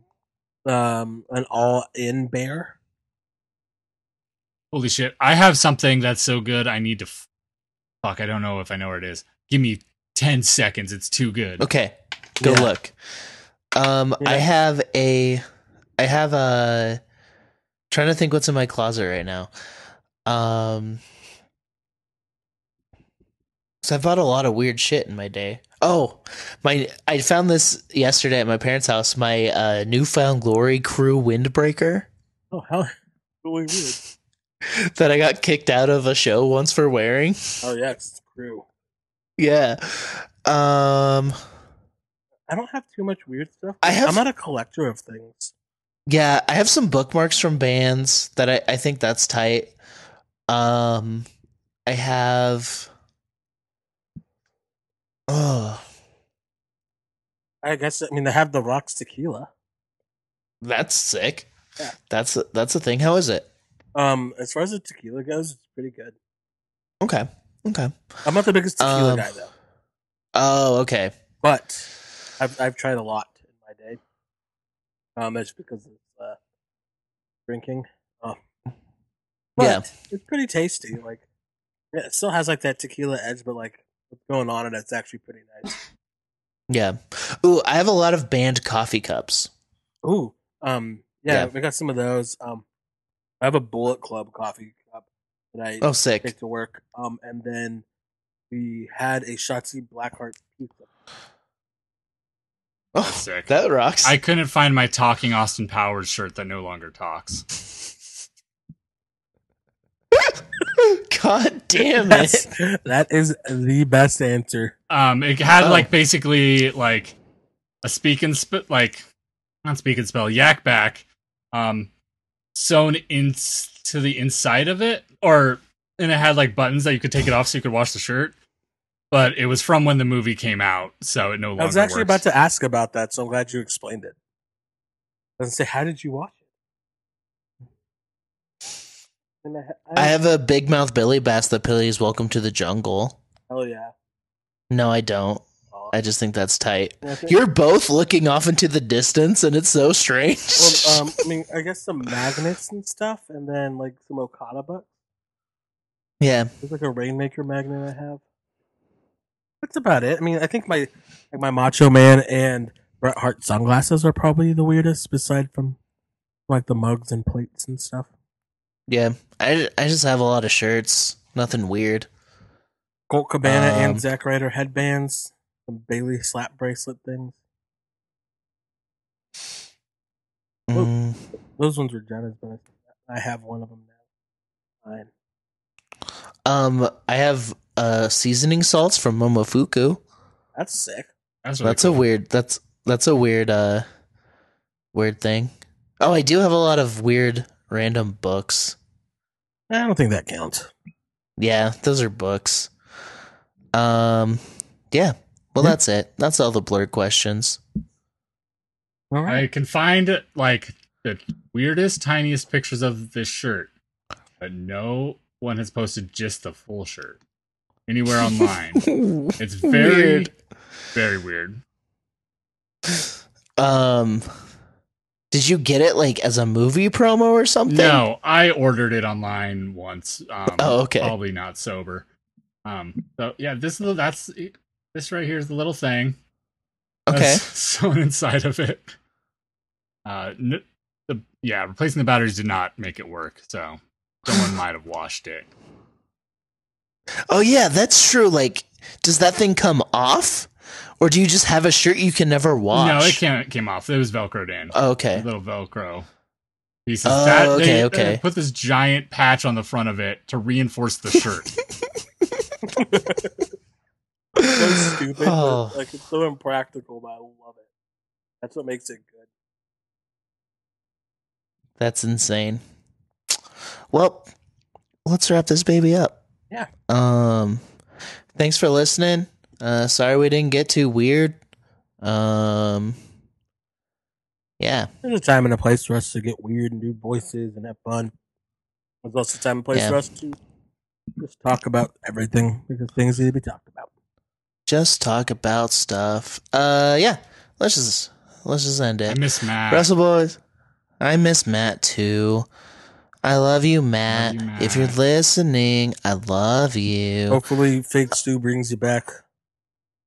um an all in bear. Holy shit! I have something that's so good. I need to. F- Fuck! I don't know if I know where it is. Give me ten seconds. It's too good. Okay, go Yeah. look. Um, I have a, I have a. Trying to think what's in my closet right now. Um, so I bought a lot of weird shit in my day. Oh, my! I found this yesterday at my parents' house. My uh, New Found Glory crew windbreaker Oh hell, [laughs] really weird. that I got kicked out of a show once for wearing. Oh yeah, it's crew. Yeah. Um. I don't have too much weird stuff. I have- I'm not a collector of things. Yeah, I have some bookmarks from bands that I, I think that's tight. Um I have Oh, I guess I mean they have the rocks tequila. that's sick. Yeah. That's a, that's a thing. How is it? Um, as far as the tequila goes, it's pretty good. Okay. Okay. I'm not the biggest tequila Um, guy though, Oh, okay. but I've I've tried a lot in my day. Um, it's because of uh, drinking. Um, but Yeah. it's pretty tasty. Like, yeah, it still has like that tequila edge, but like what's going on and it, it's actually pretty nice. Yeah. Ooh, I have a lot of band coffee cups. Ooh, um, yeah, Yeah. we got some of those. Um, I have a Bullet Club coffee cup that I Oh, sick. take to work. Um, and then we had a Shotzi Blackheart pizza. Oh, That's sick. that rocks. I couldn't find my talking Austin Powers shirt that no longer talks. [laughs] [laughs] God damn it. that is the best answer. Um, it had Oh. like basically like a speak and spit like not speak and spell Yak Bak, um, sewn into the inside of it, or and it had like buttons that you could take it off so you could wash the shirt. But it was from when the movie came out, so it no longer. I was actually works. about to ask about that, so I'm glad you explained it. I was say, how did you watch it? And I, I have a big mouth Billy Bass that plays Welcome to the Jungle. hell yeah. No, I don't. Oh, I just think that's tight. Think- You're both looking off into the distance, and it's so strange. well, um, [laughs] I mean, I guess some magnets and stuff, and then like some Okada bucks. yeah, There's like a Rainmaker magnet I have. That's about it. I mean, I think my like my Macho Man and Bret Hart sunglasses are probably the weirdest, aside from like the mugs and plates and stuff. Yeah. I, I just have a lot of shirts. Nothing weird. Colt Cabana Um, and Zack Ryder headbands, some Bayley slap bracelet things. Mm, Those ones were Jenna's, but I have one of them now. Fine. um, I have uh seasoning salts from Momofuku. That's sick. That's, really That's a weird. That's that's a weird uh weird thing. Oh, I do have a lot of weird random books. I don't think that counts. Yeah, those are books. Um, yeah. Well, Yeah. that's it. That's all the blurred questions. All right. I can find like the weirdest, tiniest pictures of this shirt, but no one has posted just the full shirt anywhere online. [laughs] It's very, Weird. very weird. Um, did you get it like as a movie promo or something? No, I ordered it online once. Um, Oh, okay. Probably not sober. Um. So yeah, this little that's this right here is the little thing. Okay. that's [laughs] sewn inside of it. Uh, n- the yeah, replacing the batteries did not make it work. So someone [laughs] might have washed it. Oh yeah, that's true. Like, does that thing come off, or do you just have a shirt you can never wash? No, it came it came off. It was velcroed in. Oh, okay. little Velcro pieces. Oh, that, okay, they, okay. they put this giant patch on the front of it to reinforce the shirt. [laughs] so stupid. Oh. But, like it's so impractical, but I love it. That's what makes it good. That's insane. Well, let's wrap this baby up. Yeah. Um, thanks for listening. Uh, sorry we didn't get too weird. Um, yeah, There's a time and a place for us to get weird and do voices and have fun. There's also a time and place Yeah. for us to just talk about everything because things need to be talked about. just talk about stuff. Uh, yeah. Let's just let's just end it. I miss Matt. Wrestle Boys, I miss Matt too. I love you, Matt. you, If you're listening, I love you. Hopefully, fake Stu brings you back.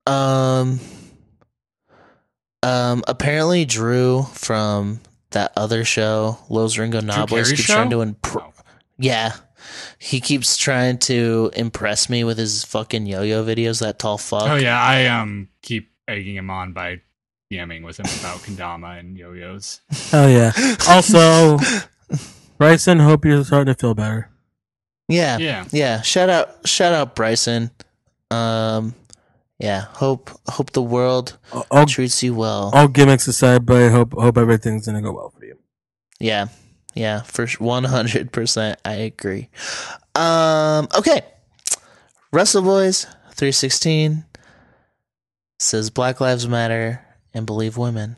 Um, um. Apparently, Drew from that other show, Los Ringo Nobles, Boys, keeps show? trying to impress. Oh. Yeah, he keeps trying to impress me with his fucking yo-yo videos. That tall fuck. Oh yeah, I um keep egging him on by DMing with him about [laughs] kendama and yo-yos. Oh yeah. [laughs] Also, Bryson, hope you're starting to feel better. yeah, Yeah, yeah. Shout out, shout out, Bryson. Um, yeah. Hope, hope the world All, treats you well. all gimmicks aside, but I hope hope everything's gonna go well for you. Yeah. Yeah, for one hundred percent I agree. Um okay. Wrestle Boys three sixteen says Black Lives Matter and believe women.